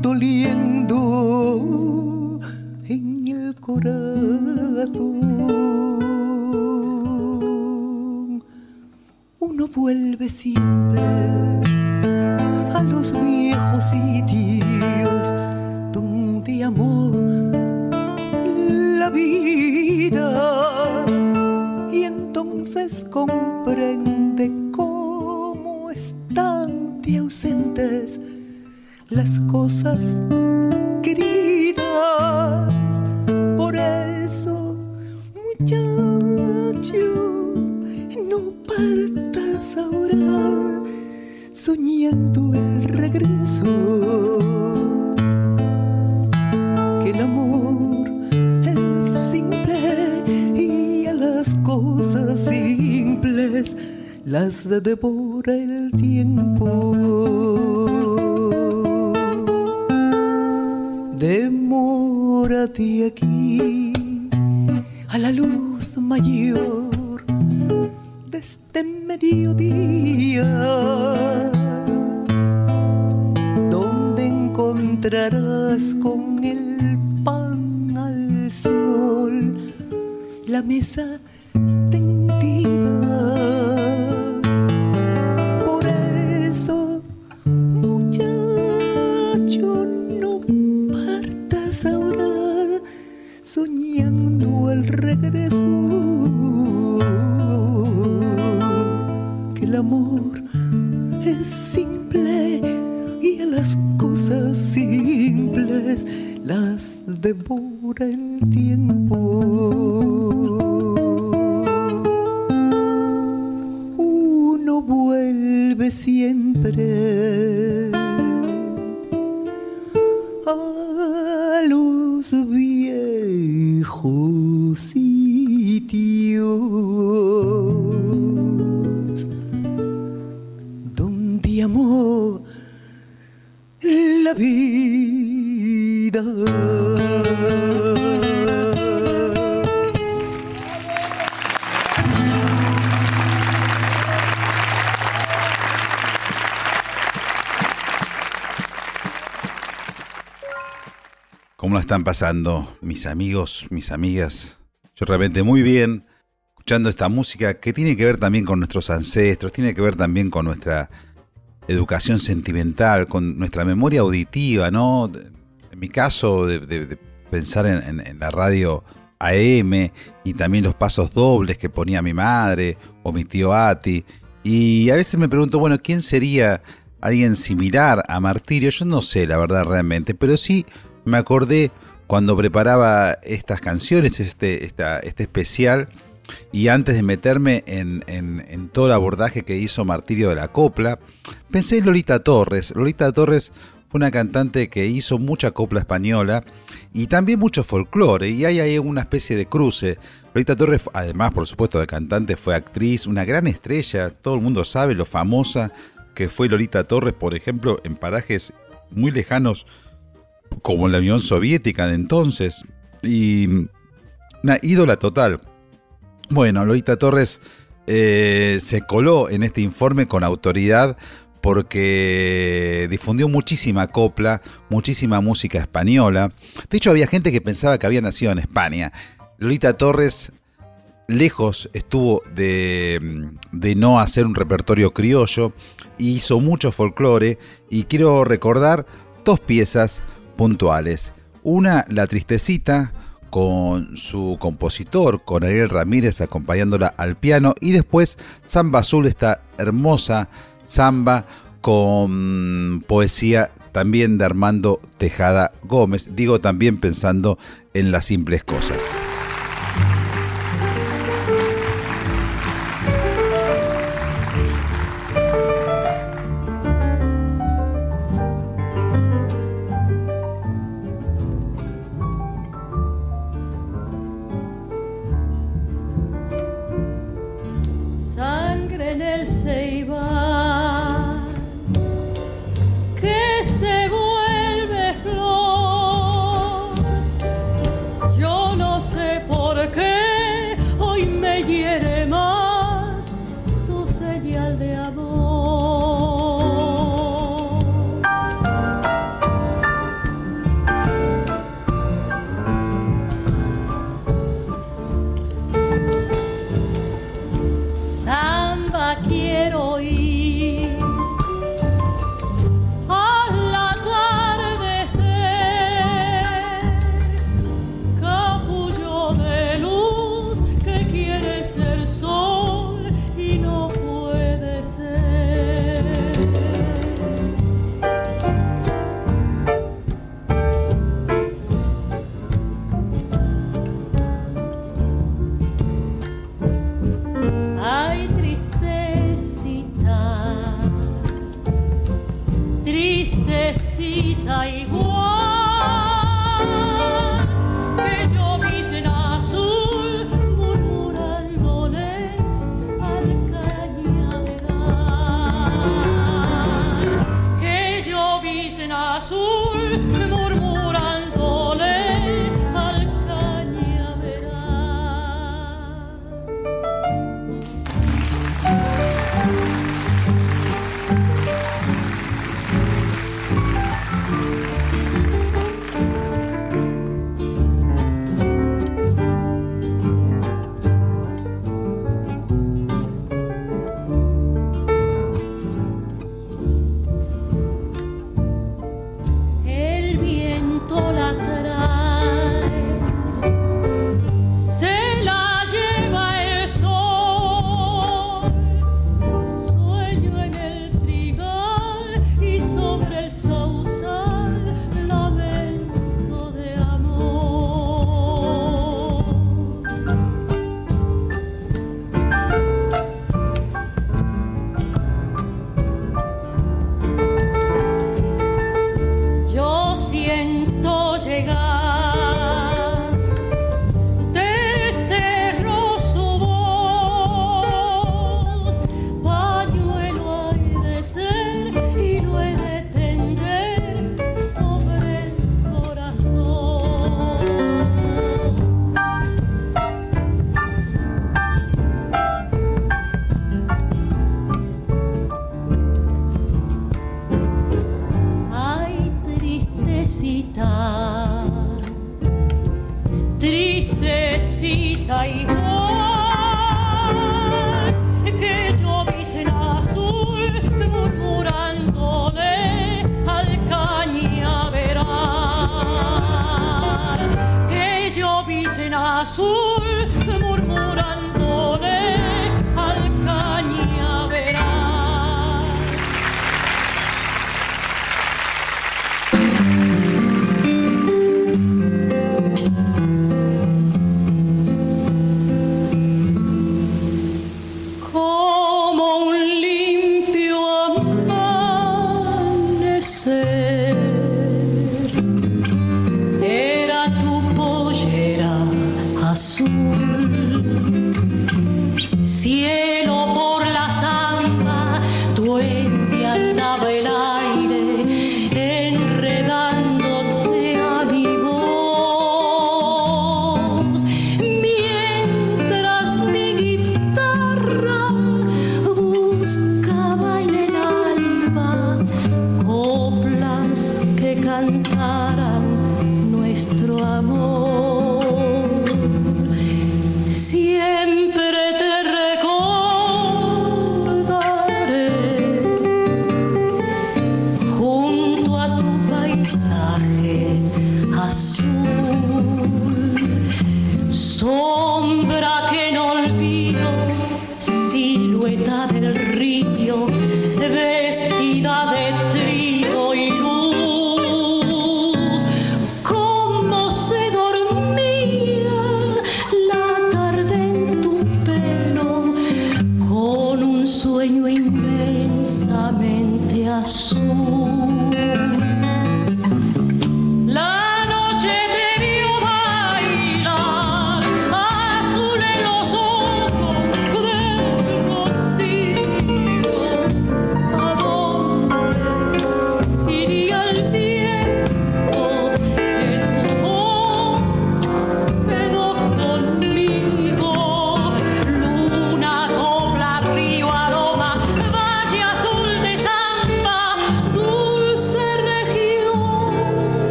doliendo en el corazón. Uno vuelve siempre a los viejos sitios donde amó la vida y entonces comprende cómo están de ausentes las cosas queridas. Por eso, muchacho, no partas ahora soñando el regreso. Que el amor es simple y a las cosas simples las devora el tiempo. Demórate aquí a la luz mayor de este mediodía, donde encontrarás con el pan al sol la mesa tendida. Devora el tiempo. Uno vuelve siempre a los viejos sitios donde amó la vida. Están pasando mis amigos, mis amigas? Yo realmente muy bien, escuchando esta música que tiene que ver también con nuestros ancestros, tiene que ver también con nuestra educación sentimental, con nuestra memoria auditiva, ¿no? En mi caso, de, de- pensar en, en- en la radio AM y también los pasos dobles que ponía mi madre o mi tío Ati. Y a veces me pregunto, bueno, ¿quién sería alguien similar a Martirio? Yo no sé, la verdad, realmente, pero sí me acordé cuando preparaba estas canciones, este, este especial, y antes de meterme en, en- en todo el abordaje que hizo Martirio de la Copla, pensé en Lolita Torres. Lolita Torres fue una cantante que hizo mucha copla española y también mucho folclore, y hay ahí una especie de cruce. Lolita Torres, además, por supuesto, de cantante, fue actriz, una gran estrella, todo el mundo sabe lo famosa que fue Lolita Torres, por ejemplo, en parajes muy lejanos como la Unión Soviética de entonces, y una ídola total. Bueno, Lolita Torres eh, se coló en este informe con autoridad porque difundió muchísima copla, muchísima música española. De hecho, había gente que pensaba que había nacido en España. Lolita Torres lejos estuvo de, de no hacer un repertorio criollo, hizo mucho folclore y quiero recordar dos piezas puntuales. Una, La Tristecita, con su compositor, con Ariel Ramírez acompañándola al piano, y después Samba Azul, esta hermosa samba con poesía también de Armando Tejada Gómez, digo también pensando en las simples cosas.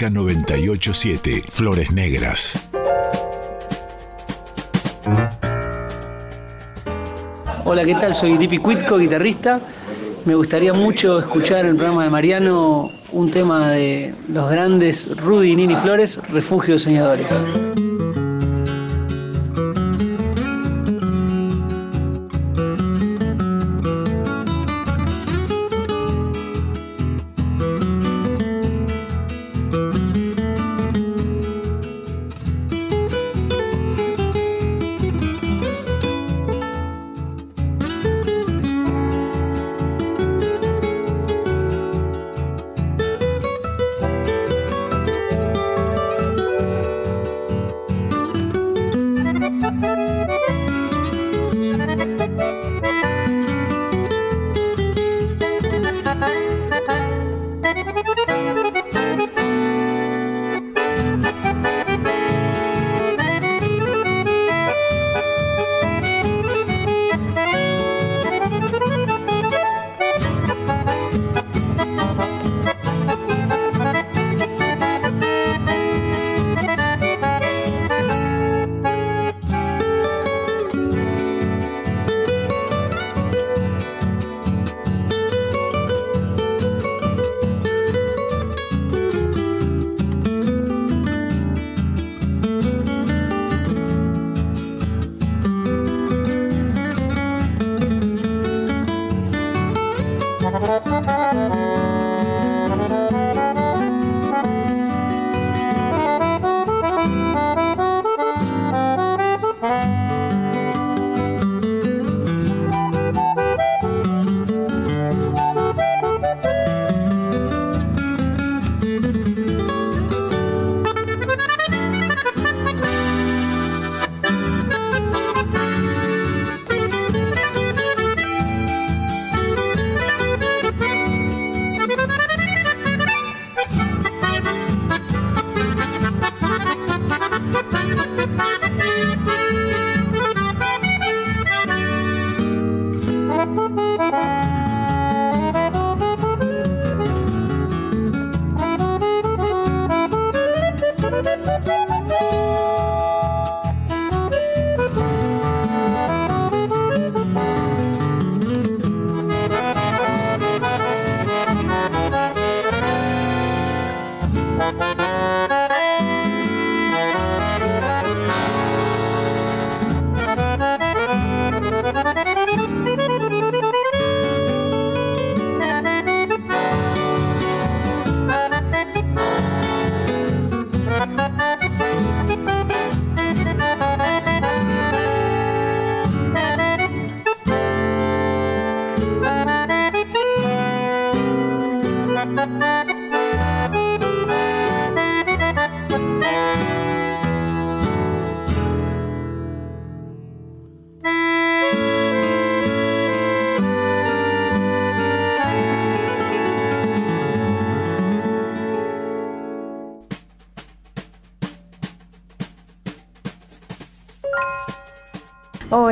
Folclórica 987, Flores Negras. Hola, ¿qué tal? Soy Dipi Cuitco, guitarrista. Me gustaría mucho escuchar en el programa de Mariano un tema de los grandes Rudy y Nini Flores, Refugio de Soñadores.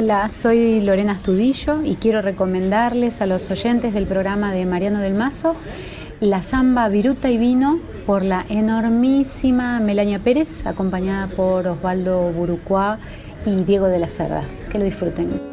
Hola, soy Lorena Astudillo y quiero recomendarles a los oyentes del programa de Mariano del Mazo la samba Viruta y Vino por la enormísima Melania Pérez, acompañada por Osvaldo Burucuá y Diego de la Cerda. Que lo disfruten.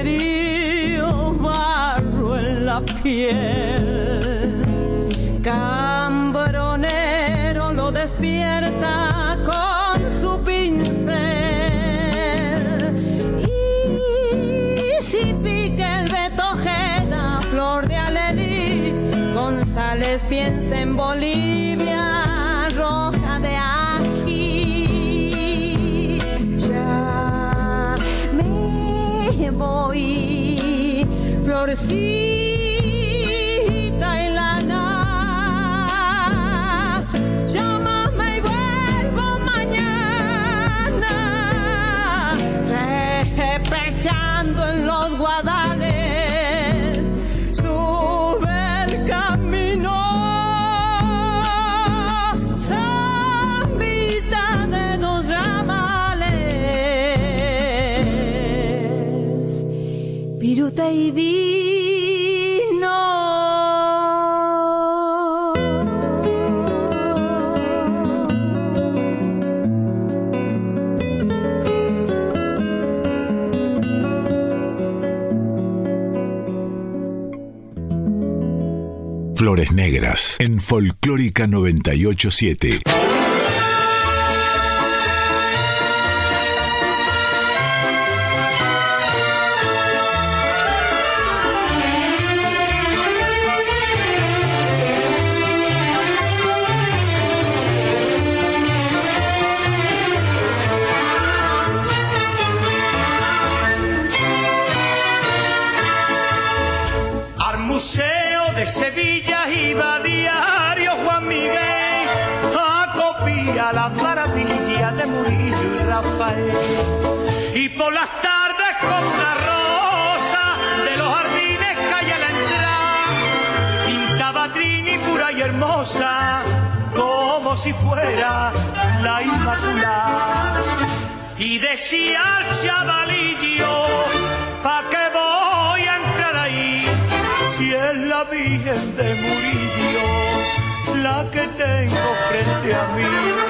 caserío barro en la piel. florcita en la nada. Llámame y vuelvo mañana, repechando en los guadales, sube el camino. Zambita de los ramales, Piruta y. Negras en Folclórica 987. como si fuera la Inmaculada. Y decía al chavalillo, ¿pa' qué voy a entrar ahí? Si es la Virgen de Murillo la que tengo frente a mí.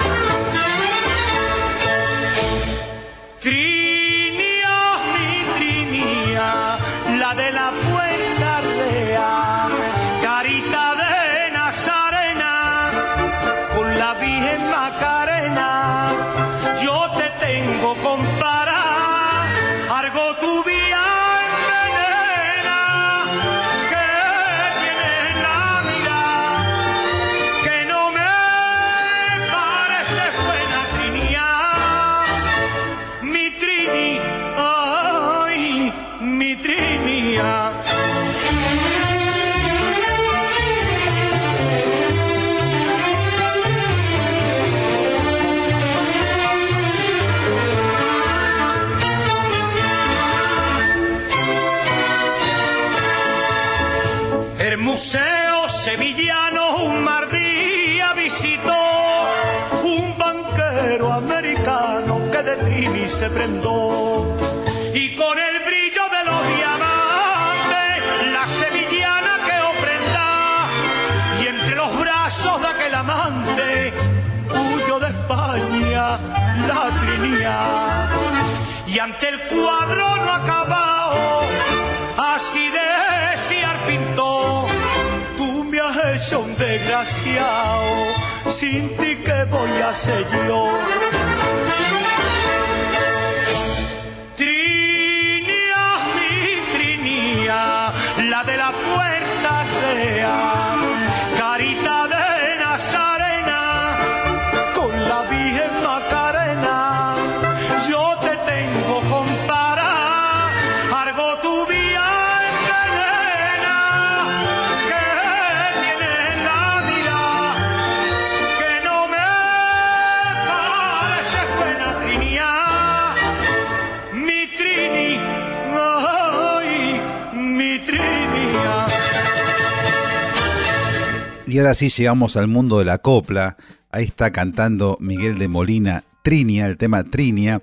mí se prendó y con el brillo de los diamantes la sevillana que ofrenda y entre los brazos de aquel amante huyo de España la trinidad. Y ante el cuadro no acabado así decía el pintor tú me has hecho un desgraciado sin ti que voy a ser yo ahora sí llegamos al mundo de la copla. Ahí está cantando Miguel de Molina, Trinia, el tema Trinia.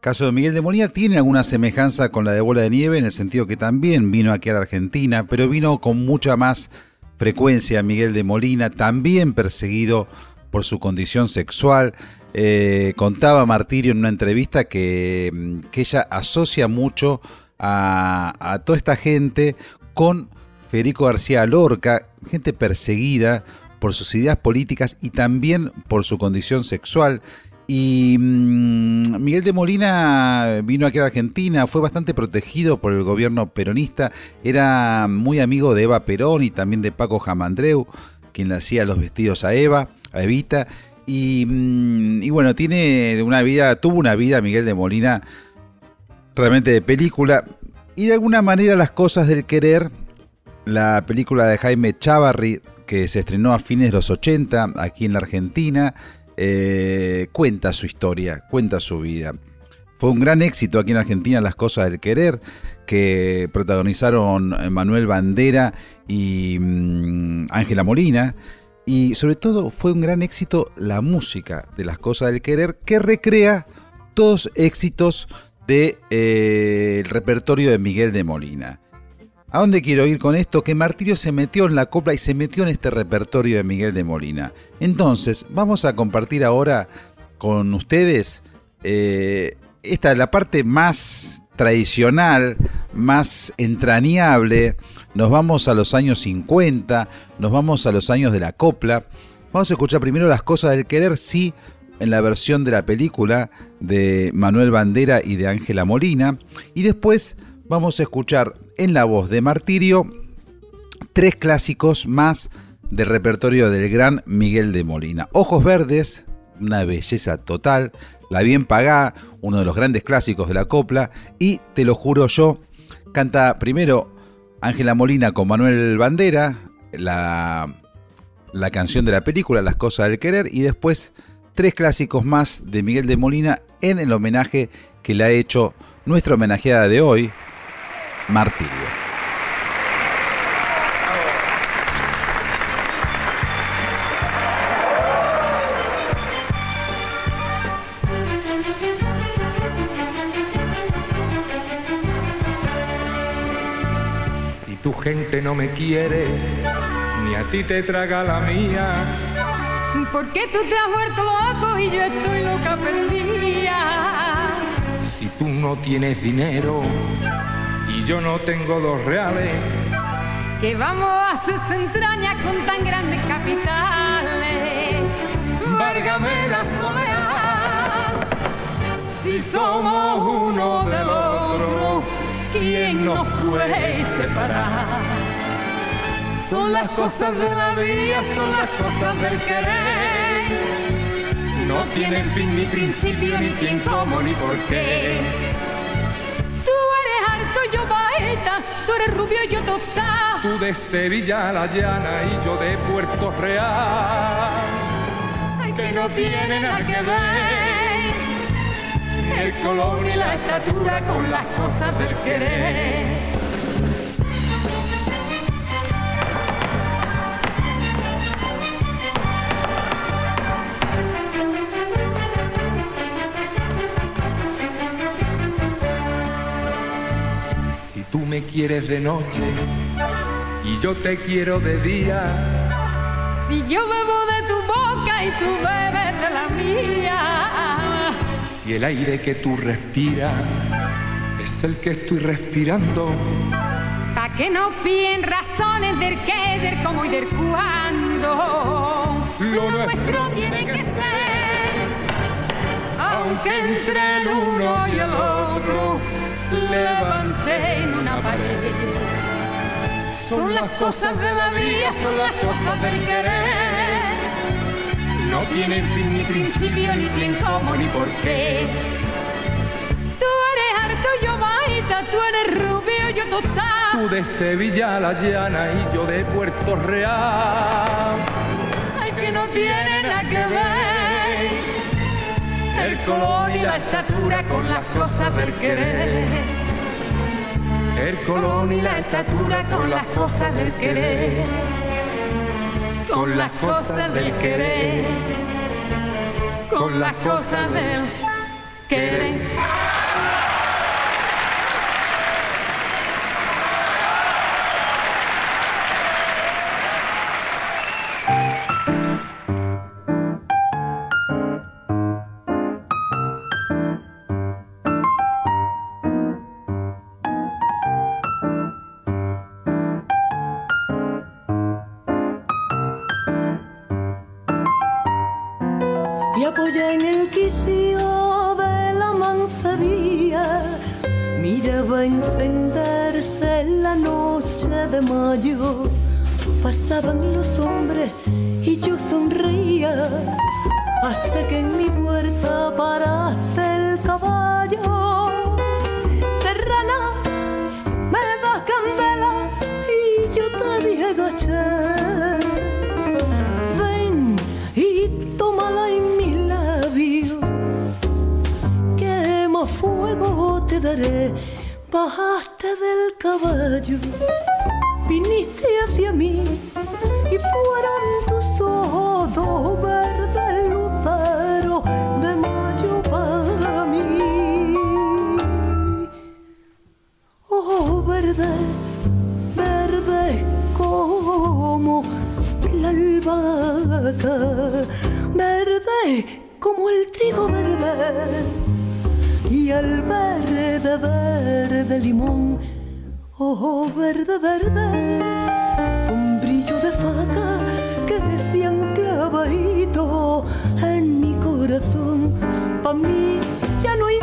Caso de Miguel de Molina tiene alguna semejanza con la de Bola de Nieve en el sentido que también vino aquí a la Argentina, pero vino con mucha más frecuencia Miguel de Molina, también perseguido por su condición sexual. Eh, contaba Martirio en una entrevista que, mm, que ella asocia mucho a, a toda esta gente con Federico García Lorca, gente perseguida por sus ideas políticas y también por su condición sexual. Y mm, Miguel de Molina vino aquí a Argentina, fue bastante protegido por el gobierno peronista, era muy amigo de Eva Perón y también de Paco Jamandreu, quien le hacía los vestidos a Eva, a Evita. Y, mm, y bueno, tiene una vida, tuvo una vida Miguel de Molina realmente de película. Y de alguna manera las cosas del querer, la película de Jaime Chavarri, que se estrenó a fines de los 80 aquí en la Argentina, eh, cuenta su historia, cuenta su vida. Fue un gran éxito aquí en Argentina Las Cosas del Querer, que protagonizaron Manuel Bandera y mm, Ángela Molina. Y sobre todo fue un gran éxito la música de Las Cosas del Querer, que recrea todos éxitos del repertorio de Miguel de Molina. ¿A dónde quiero ir con esto? Que Martirio se metió en la copla y se metió en este repertorio de Miguel de Molina. Entonces, vamos a compartir ahora con ustedes eh, esta la parte más tradicional, más entrañable. Nos vamos a los años 50, nos vamos a los años de la copla. Vamos a escuchar primero las cosas del querer, sí, en la versión de la película de Manuel Bandera y de Ángela Molina. Y después vamos a escuchar en la voz de Martirio tres clásicos más del repertorio del gran Miguel de Molina. Ojos Verdes, una belleza total, La Bien Pagá, uno de los grandes clásicos de la copla, y Te lo juro yo, canta primero Ángela Molina con Manuel Bandera, la, la canción de la película Las Cosas del Querer, y después tres clásicos más de Miguel de Molina en el homenaje que le ha hecho nuestra homenajeada de hoy, Martirio. Si tu gente no me quiere, ni a ti te traga la mía. ¿Por qué tú te has vuelto loco y yo estoy loca perdida? Si tú no tienes dinero yo no tengo dos reales, Que vamos a hacer entrañas con tan grandes capitales. Várgame la soledad. Si somos uno del otro, ¿quién nos puede separar? Son las cosas de la vida, son las cosas del querer. No tienen fin ni principio, ni quién, cómo, ni por qué. Tú eres rubio, yo tostada. tú de Sevilla la llana y yo de Puerto Real. Ay, que no tiene nada que ver el color ni la estatura con las cosas del querer. Tú me quieres de noche y yo te quiero de día, Si yo bebo de tu boca y tú bebes de la mía, si el aire que tú respiras es el que estoy respirando, Pa' que no piden razones del qué, del cómo y del cuándo. Lo nuestro tiene que ser, aunque entre el uno y el otro levanten una pared. Son las cosas de la vida, son las cosas del querer. No tienen fin ni principio, ni quién, cómo, ni por qué. Tú eres harto, yo baita, tú eres rubio, yo total. tú de Sevilla la llana y yo de Puerto Real. Ay, que no tiene nada que ver el color y la estatura con las cosas del querer. El color y la estatura con las cosas del querer. Con las cosas del querer. Con las cosas del querer. Apoya en el quicio de la mancebía. Miraba encenderse la noche de mayo. Pasaban los hombres y yo sonreía hasta que en mi puerta paraste el caballo. Bajaste del caballo, viniste hacia mí y fueron tus ojos dos verdes luceros de mayo para mí. Ojos verdes, verdes como la albahaca, verde como el trigo verde y al verde, verde limón, ojo verde, verde, con brillo de faca que decían clavadito en mi corazón. Pa' mí ya no hay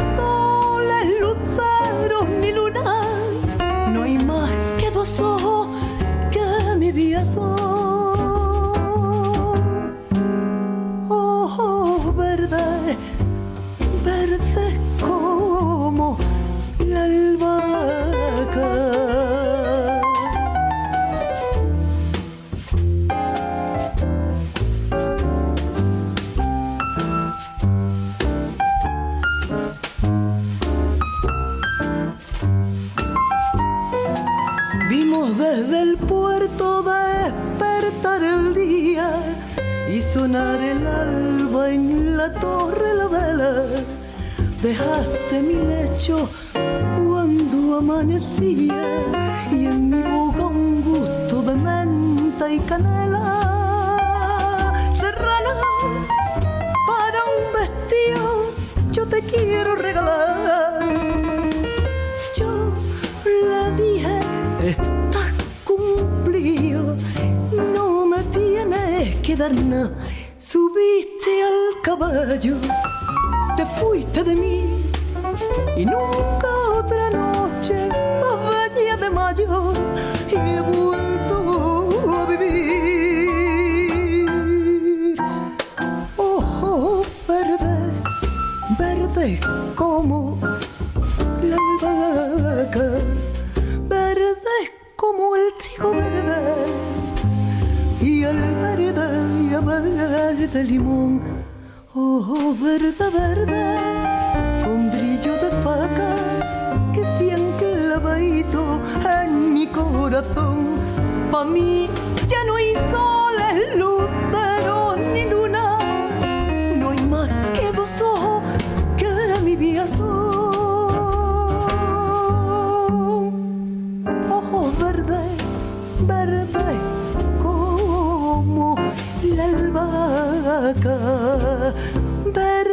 la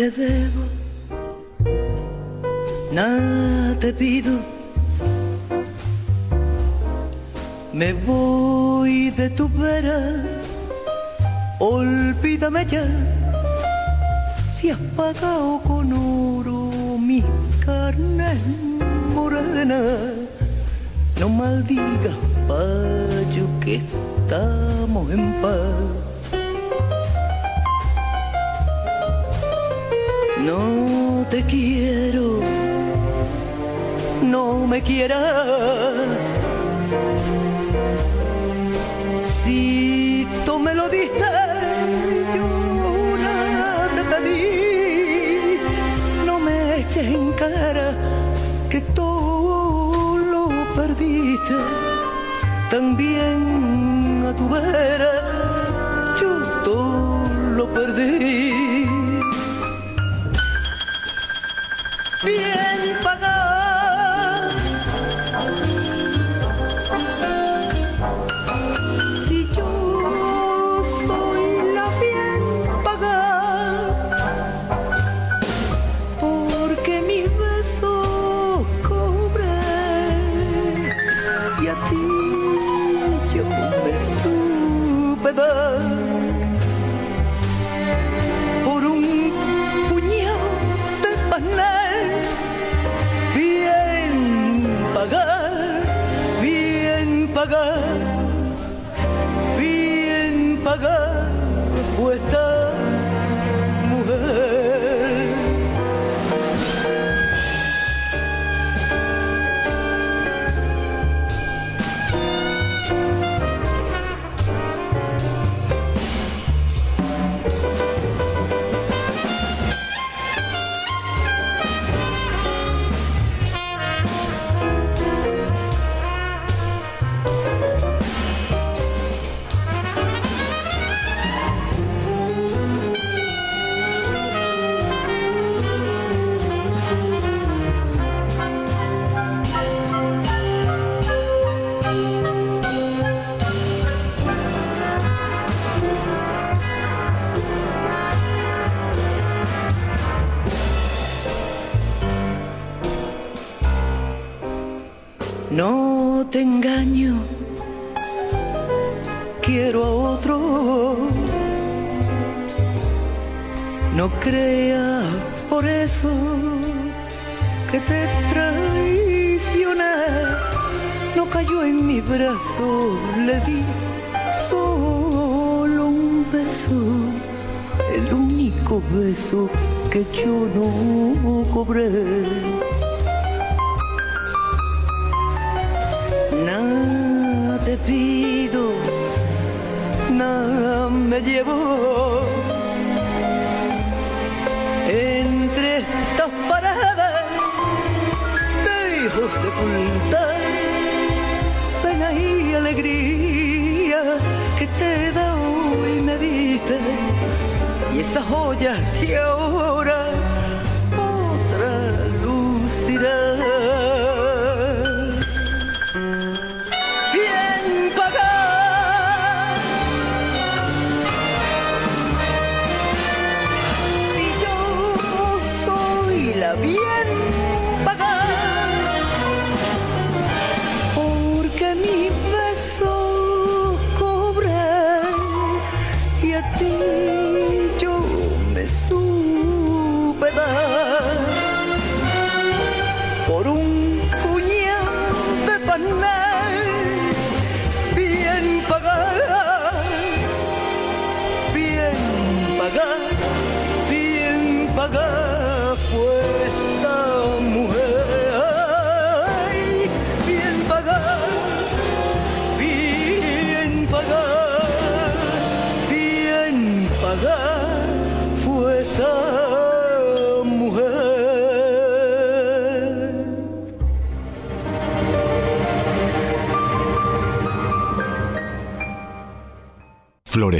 Together.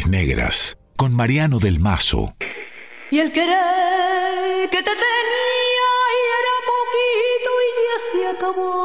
Negras, con Mariano del Mazo. Y el querer que te tenía y era poquito y ya se acabó.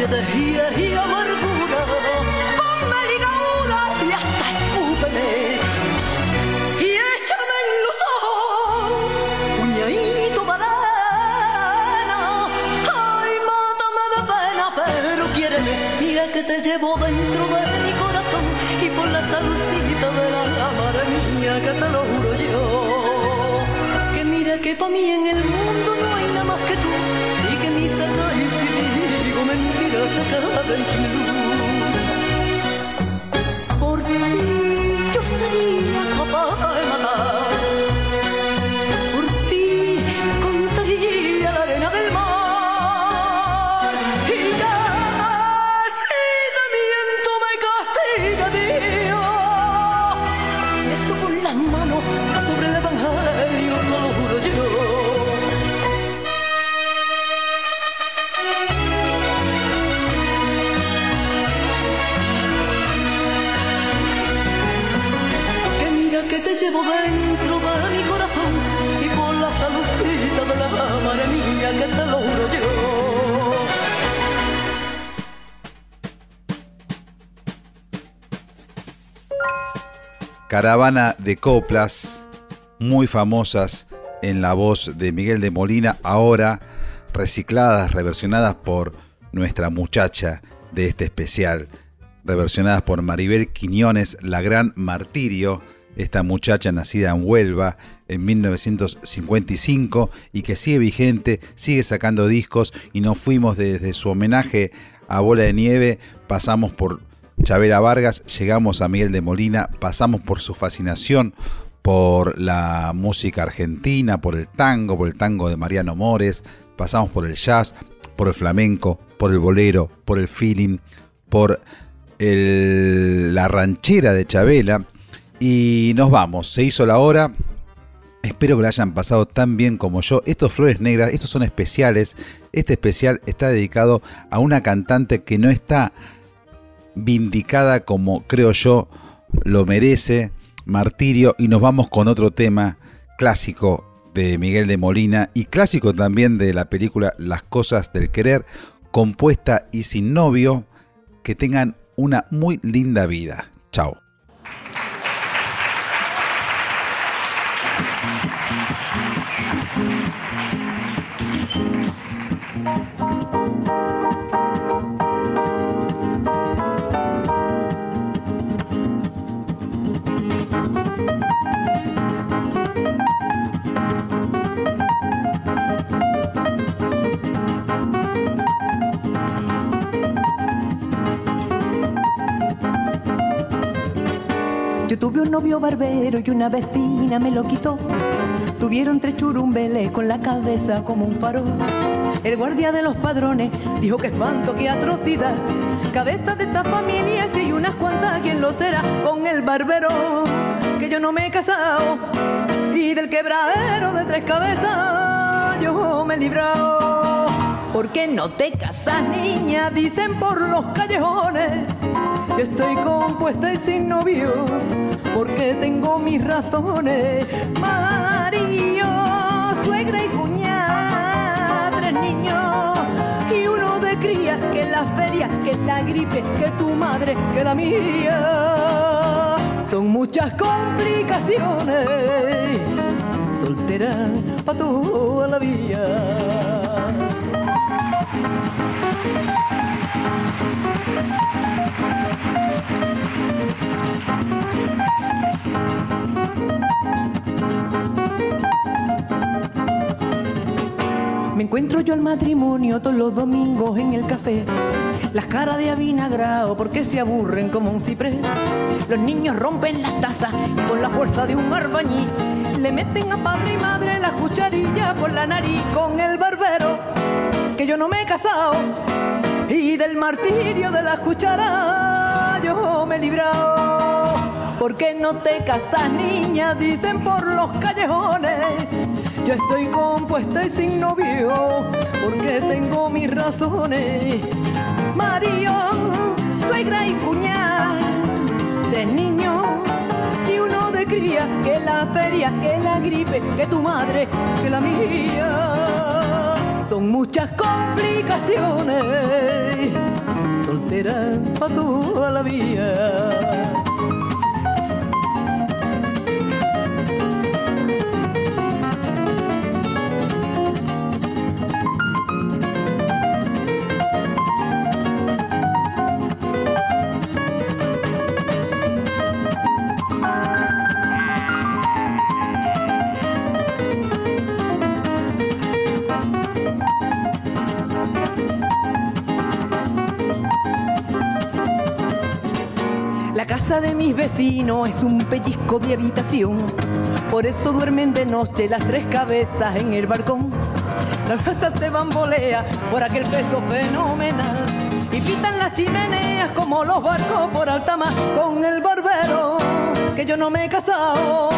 De gier y amargura, ponme ligadura y hasta escúpeme. Y échame en los ojos, puñadito de arena. Ay, mátame de pena, pero quiéreme. Mira que te llevo dentro de mi corazón y por la salucita de la cámara mía que te lo juro yo. Que mira que pa' mí en el mundo no hay nada más que tú mentiras se acaben Caravana de coplas muy famosas en la voz de Miguel de Molina, ahora recicladas, reversionadas por nuestra muchacha de este especial, reversionadas por Maribel Quiñones, la gran martirio, esta muchacha nacida en Huelva en 1955 y que sigue vigente, sigue sacando discos y nos fuimos desde su homenaje a Bola de Nieve, pasamos por Chavera Vargas, llegamos a Miguel de Molina, pasamos por su fascinación por la música argentina, por el tango, por el tango de Mariano Mores, pasamos por el jazz, por el flamenco, por el bolero, por el feeling, por la ranchera de Chabela y nos vamos, se hizo la hora. Espero que la hayan pasado tan bien como yo. Estos Flores Negras, estos son especiales. Este especial está dedicado a una cantante que no está vindicada como creo yo lo merece, Martirio, y nos vamos con otro tema clásico de Miguel de Molina y clásico también de la película Las Cosas del Querer, compuesta y sin novio, que tengan una muy linda vida. Chao. Yo tuve un novio barbero y una vecina me lo quitó. Tuvieron tres churumbeles con la cabeza como un farol. El guardia de los padrones dijo que espanto, que atrocidad. Cabeza de esta familia, si unas cuantas, ¿quién lo será? Con el barbero, que yo no me he casado. Y del quebradero de tres cabezas, yo me he librado. ¿Por qué no te casas, niña? Dicen por los callejones. Yo estoy compuesta y sin novio, porque tengo mis razones. Mario, suegra y cuñada, tres niños y uno de cría, que la feria, que la gripe, que tu madre, que la mía. Son muchas complicaciones, soltera para toda la vida. Me encuentro yo al matrimonio todos los domingos en el café. Las caras de avinagrao porque se aburren como un ciprés. Los niños rompen las tazas y con la fuerza de un arbañil le meten a padre y madre las cucharillas por la nariz con el barbero. Que yo no me he casado y del martirio de las cucharas yo me he librado. ¿Por qué no te casas, niña? Dicen por los callejones. Yo estoy compuesta y sin novio, porque tengo mis razones. Mario, suegra y cuñada, tres niños y uno de cría, que la feria, que la gripe, que tu madre, que la mía. Son muchas complicaciones, soltera para toda la vida. La casa de mis vecinos es un pellizco de habitación. Por eso duermen de noche las tres cabezas en el balcón. Las casas se bambolea por aquel peso fenomenal. Y pitan las chimeneas como los barcos por alta mar con el barbero. Que yo no me he casado.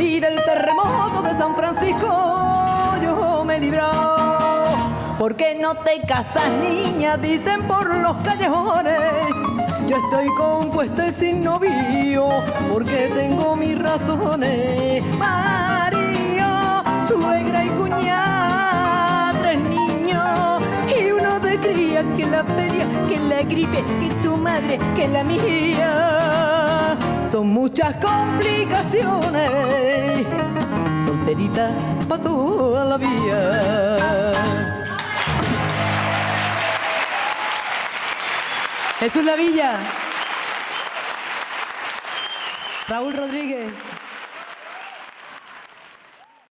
Y del terremoto de San Francisco yo me he librado. ¿Por qué no te casas, niña? Dicen por los callejones. Yo estoy compuesta y sin novio, porque tengo mis razones. Mario, suegra y cuñada, tres niños y uno de cría, que la feria, que la gripe, que tu madre, que la mía. Son muchas complicaciones, solterita pa' toda la vida. Jesús La Villa. Raúl Rodríguez.